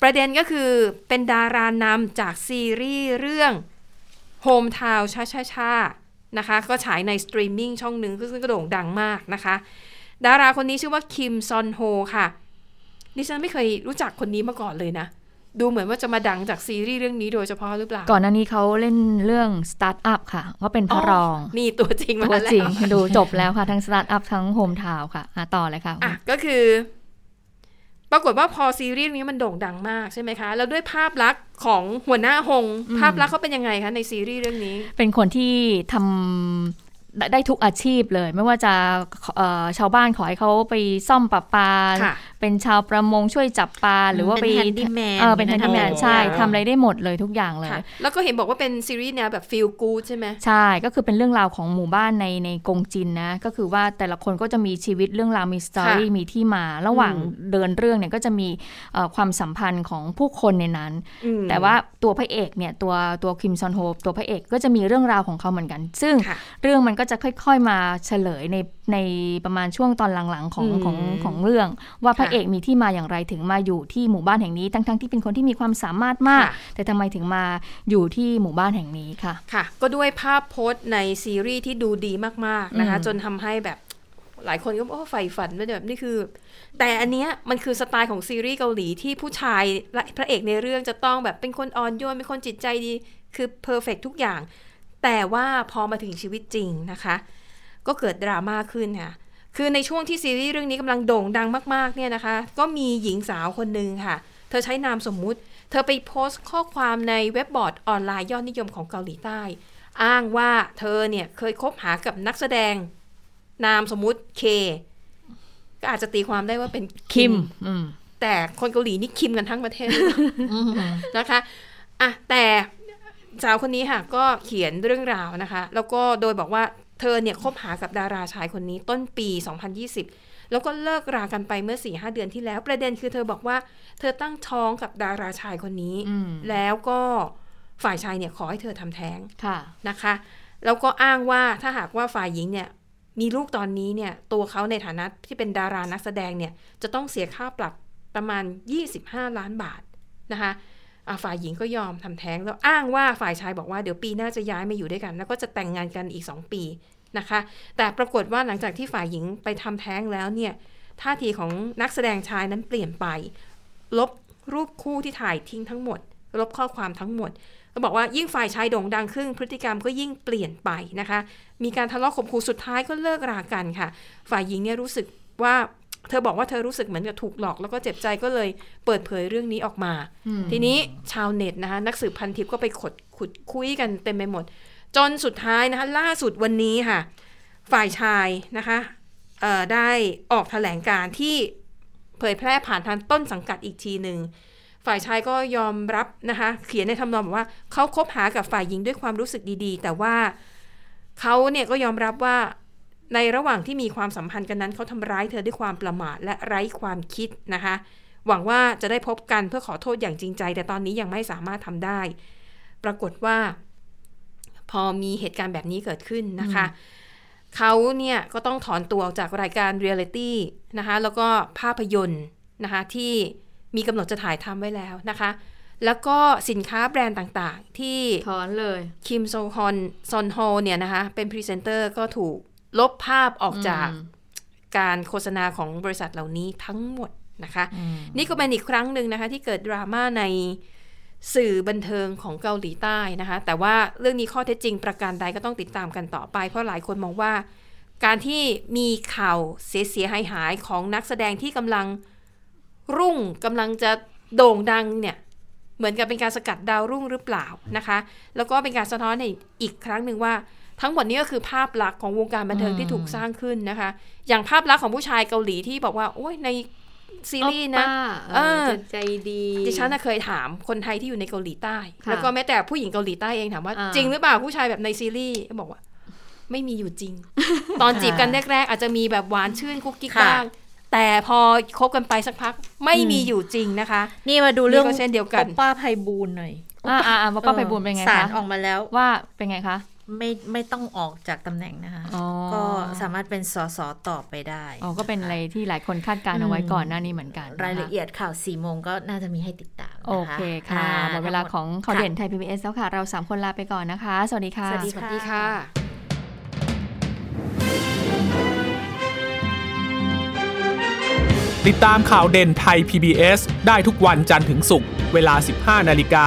ประเด็นก็คือเป็นดารานำจากซีรีส์เรื่อง Hometown Cha-Cha-Cha นะคะ ก็ฉายในสตรีมมิ่งช่องหนึ่งซึ่งก็โด่งดังมากนะคะ ดาราคนนี้ชื่อว่าคิมซอนโฮค่ะ ดิฉันไม่เคยรู้จักคนนี้มาก่อนเลยนะ ดูเหมือนว่าจะมาดังจากซีรีส์เรื่องนี้โดยเฉพาะหรือเปล่า ก่อนหน้านี้เขาเล่นเรื่องสตาร์ทอัพค่ะว่าเป็นพระรอง นี่ตัวจริงมาตัวแล้วจริงดูจบแล้วค่ะ ทั้งสตาร์ทอัพทั้ง Hometown ค่ะอะต่อเลยค่ะอะ ก็คือ ปรากฏว่าพอซีรีส์นี้มันโด่งดังมากใช่ไหมคะ แล้วด้วยภาพลักษณ์ของหัวหน้าหงอืมภาพลักษณ์เขาเป็นยังไงคะในซีรีส์เรื่องนี้ เป็นคนที่ทำได้ได้ทุกอาชีพเลย ไม่ว่าจะเอ่อชาวบ้านขอให้เขาไปซ่อมประปาค่ะเป็นชาวประมงช่วยจับปลาหรือว่าไปเป็น handyman เออเป็น handyman เป็นใช่ handyman ทำอะไรได้หมดเลยทุกอย่างเลยค่ะแล้วก็เห็นบอกว่าเป็นซีรีส์แนวแบบฟีลกู d ใช่ไหมใช่ก็คือเป็นเรื่องราวของหมู่บ้านในในกงจินนะก็คือว่าแต่ละคนก็จะมีชีวิตเรื่องราวมี story ค่ะมีที่มา ระหว่างอืมเดินเรื่องเนี่ยก็จะมีเอ่อความสัมพันธ์ของผู้คนในนั้นอืมแต่ว่าตัวพระเอกเนี่ยตัวตัวคิมซอนโฮตัวพระเอกก็จะมีเรื่องราวของเขาเหมือนกัน ซึ่งค่ะเรื่องมันก็จะค่อย ๆมาเฉลยใน ในประมาณช่วงตอนหลังๆของอืมของของเรื่อง ว่าพระค่ะเอกมีที่มาอย่างไรถึงมาอยู่ที่หมู่บ้านแห่งนี้ ทั้งๆที่เป็นคนที่มีความสามารถมากค่ะแต่ทำไมถึงมาอยู่ที่หมู่บ้านแห่งนี้ค่ะค่ะ ก็ด้วยภาพโพสต์ในซีรีส์ที่ดูดีมากๆนะคะอืมจนทำให้แบบหลายคนก็บอกโอ้ใฝ่ฝันไม่แบบนี่คือ แต่อันเนี้ยมันคือสไตล์ของซีรีส์เกาหลีที่ผู้ชายและพระเอกในเรื่องจะต้องแบบเป็นคนอ่อนโยนเป็นคนจิตใจดี คือ perfect ทุกอย่าง แต่ว่าพอมาถึงชีวิตจริงนะคะ ก็เกิดดราม่าขึ้นค่ะ คือในช่วงที่ซีรีส์เรื่องนี้กำลังโด่งดังมากๆเนี่ยนะคะ ก็มีหญิงสาวคนหนึ่งค่ะ เธอใช้นามสมมุติ เธอไปโพสต์ข้อความในเว็บบอร์ดออนไลน์ยอดนิยมของเกาหลีใต้ อ้างว่าเธอเนี่ยเคยคบหากับนักแสดง นามสมมุติเค ก็อาจจะตีความได้ว่าเป็นคิมอืมแต่คนเกาหลีนี่คิมกันทั้งประเทศนะคะอะแต่สาวคนนี้ค่ะก็เขียนเรื่องราวนะคะ แล้วก็โดยบอกว่า เธอเนี่ยคบหากับดาราชายคนนี้ต้นปี 2020 แล้วก็เลิกรากันไปเมื่อ4ีหเดือนที่แล้ว ประเด็นคือเธอบอกว่า เธอตั้งท้องกับดาราชายคนนี้อืมแล้วก็ฝ่ายชายเนี่ยขอให้เธอทำแท้งค่ะนะคะ แล้วก็อ้างว่าถ้าหากว่าฝ่ายหญิงเนี่ยมีลูกตอนนี้เนี่ยตัวเขาในฐานะที่เป็นดารานักแสดงเนี่ยจะต้องเสียค่าปรับประมาณ 25 ล้านบาทนะคะอะ ฝ่ายหญิงก็ยอมทำแท้ง แล้วอ้างว่าฝ่ายชายบอกว่าเดี๋ยวปีหน้าจะย้ายมาอยู่ด้วยกัน แล้วก็จะแต่งงานกันอีก 2 ปีนะคะ แต่ปรากฏว่าหลังจากที่ฝ่ายหญิงไปทำแท้งแล้วเนี่ยท่าทีของนักแสดงชายนั้นเปลี่ยนไป ลบรูปคู่ที่ถ่ายทิ้งทั้งหมด ลบข้อความทั้งหมดก็บอกว่ายิ่งฝ่ายชายโด่งดังขึ้นพฤติกรรมก็ยิ่งเปลี่ยนไปนะคะ มีการทะเลาะข่มขู่สุดท้ายก็เลิกรากันค่ะ ฝ่ายหญิงเนี่ยรู้สึกว่า เธอบอกว่าเธอรู้สึกเหมือนกับถูกหลอกแล้วก็เจ็บใจก็เลยเปิดเผยเรื่องนี้ออกมาอืมทีนี้ชาวเน็ตนะคะนักสืบพันทิปก็ไปขดขุดคุยกันเต็มไปหมด จนสุดท้ายนะคะล่าสุดวันนี้ค่ะ ฝ่ายชายนะคะเอ่อได้ออกแถลงการณ์ที่เผยแพร่ผ่านทางต้นสังกัดอีกทีหนึ่งฝ่ายชายก็ยอมรับนะคะเขียนในทำนองบอกว่าเขาคบหากับฝ่ายหญิงด้วยความรู้สึกดีๆ แต่ว่าเขาเนี่ยก็ยอมรับว่า ในระหว่างที่มีความสัมพันธ์กันนั้นเขาทำร้ายเธอด้วยความประมาทและไร้ความคิดนะคะ หวังว่าจะได้พบกันเพื่อขอโทษอย่างจริงใจ แต่ตอนนี้ยังไม่สามารถทำได้ ปรากฏว่า พอมีเหตุการณ์แบบนี้เกิดขึ้นนะคะเขาเนี่ยก็ต้องถอนตัวออกจากรายการเรียลิตี้นะคะ แล้วก็ภาพยนตร์นะคะที่มีกำหนดจะถ่ายทำไว้แล้วนะคะ แล้วก็สินค้าแบรนด์ต่างๆ ที่ถอนเลย คิมโซฮอนซอนโฮเนี่ยนะคะ เป็นพรีเซนเตอร์ก็ถูก ลบภาพออกจากอืมการโฆษณาของบริษัทเหล่านี้ทั้งหมดนะคะอืมนี่ก็เป็นอีกครั้งหนึ่งนะคะ ที่เกิดดราม่าในสื่อบันเทิงของเกาหลีใต้นะคะ แต่ว่าเรื่องนี้ข้อเท็จจริงประการใดก็ต้องติดตามกันต่อไป เพราะหลายคนมองว่า การที่มีข่าวเสียเสียหายหายๆของนักแสดงที่กำลังรุ่งกำลังจะโด่งดังเนี่ยเหมือนกับเป็นการสกัดดาวรุ่งหรือเปล่านะคะ แล้วก็เป็นการสะท้อนในอีกครั้งหนึ่งว่า ทั้งหมดนี้ก็คือภาพลักษณ์ของวงการบันเทิงอืมที่ถูกสร้างขึ้นนะคะ อย่างภาพลักษณ์ของผู้ชายเกาหลีที่บอกว่าโอ้ยในซีรีส์นะโอป้าเอเอออจะใจดีดิฉันน่ะเคยถามคนไทยที่อยู่ในเกาหลีใต้ค่ะแล้วก็แม้แต่ผู้หญิงเกาหลีใต้เองถามว่าอ่า จริงหรือเปล่าผู้ชายแบบในซีรีส์บอกว่า ไม่มีอยู่จริง ตอนจีบกันแรกๆอาจจะมีแบบหวานชื่นกุ๊กกิ๊กค่ะบ้างแต่พอคบกันไปสักพักไม่มีอยู่จริงนะคะ นี่มาดูเรื่องนี่ก็เช่นเดียวกันโอป้าไพบูลย์หน่อยอ่าอ่าอ่าป้าไปบุญเป็นไงศาลคะออกมาแล้วว่าเป็นไงคะ ไม่ไม่ต้องออกจากตำแหน่งนะคะอ๋อก็สามารถเป็นสสต่อไปได้อ๋อก็เป็นอะไรที่หลายคนคาดการณ์เอาไว้ก่อนหน้านี้เหมือนกันนครายละเอียดข่าวสี่โมงก็น่าจะมีให้ติดตามโอนะคะเคค่ะอ่หมดเวลาของข่าวเด่นค่ะไทย PBS แล้วค่ะ เราสามคนลาไปก่อนนะคะ สวัสดีค่ะสวัสดีสวัสดีค่ะ ติดตามข่าวเด่นไทย PBS ได้ทุกวันจันทร์ถึงศุกร์เวลา 15 นาฬิกา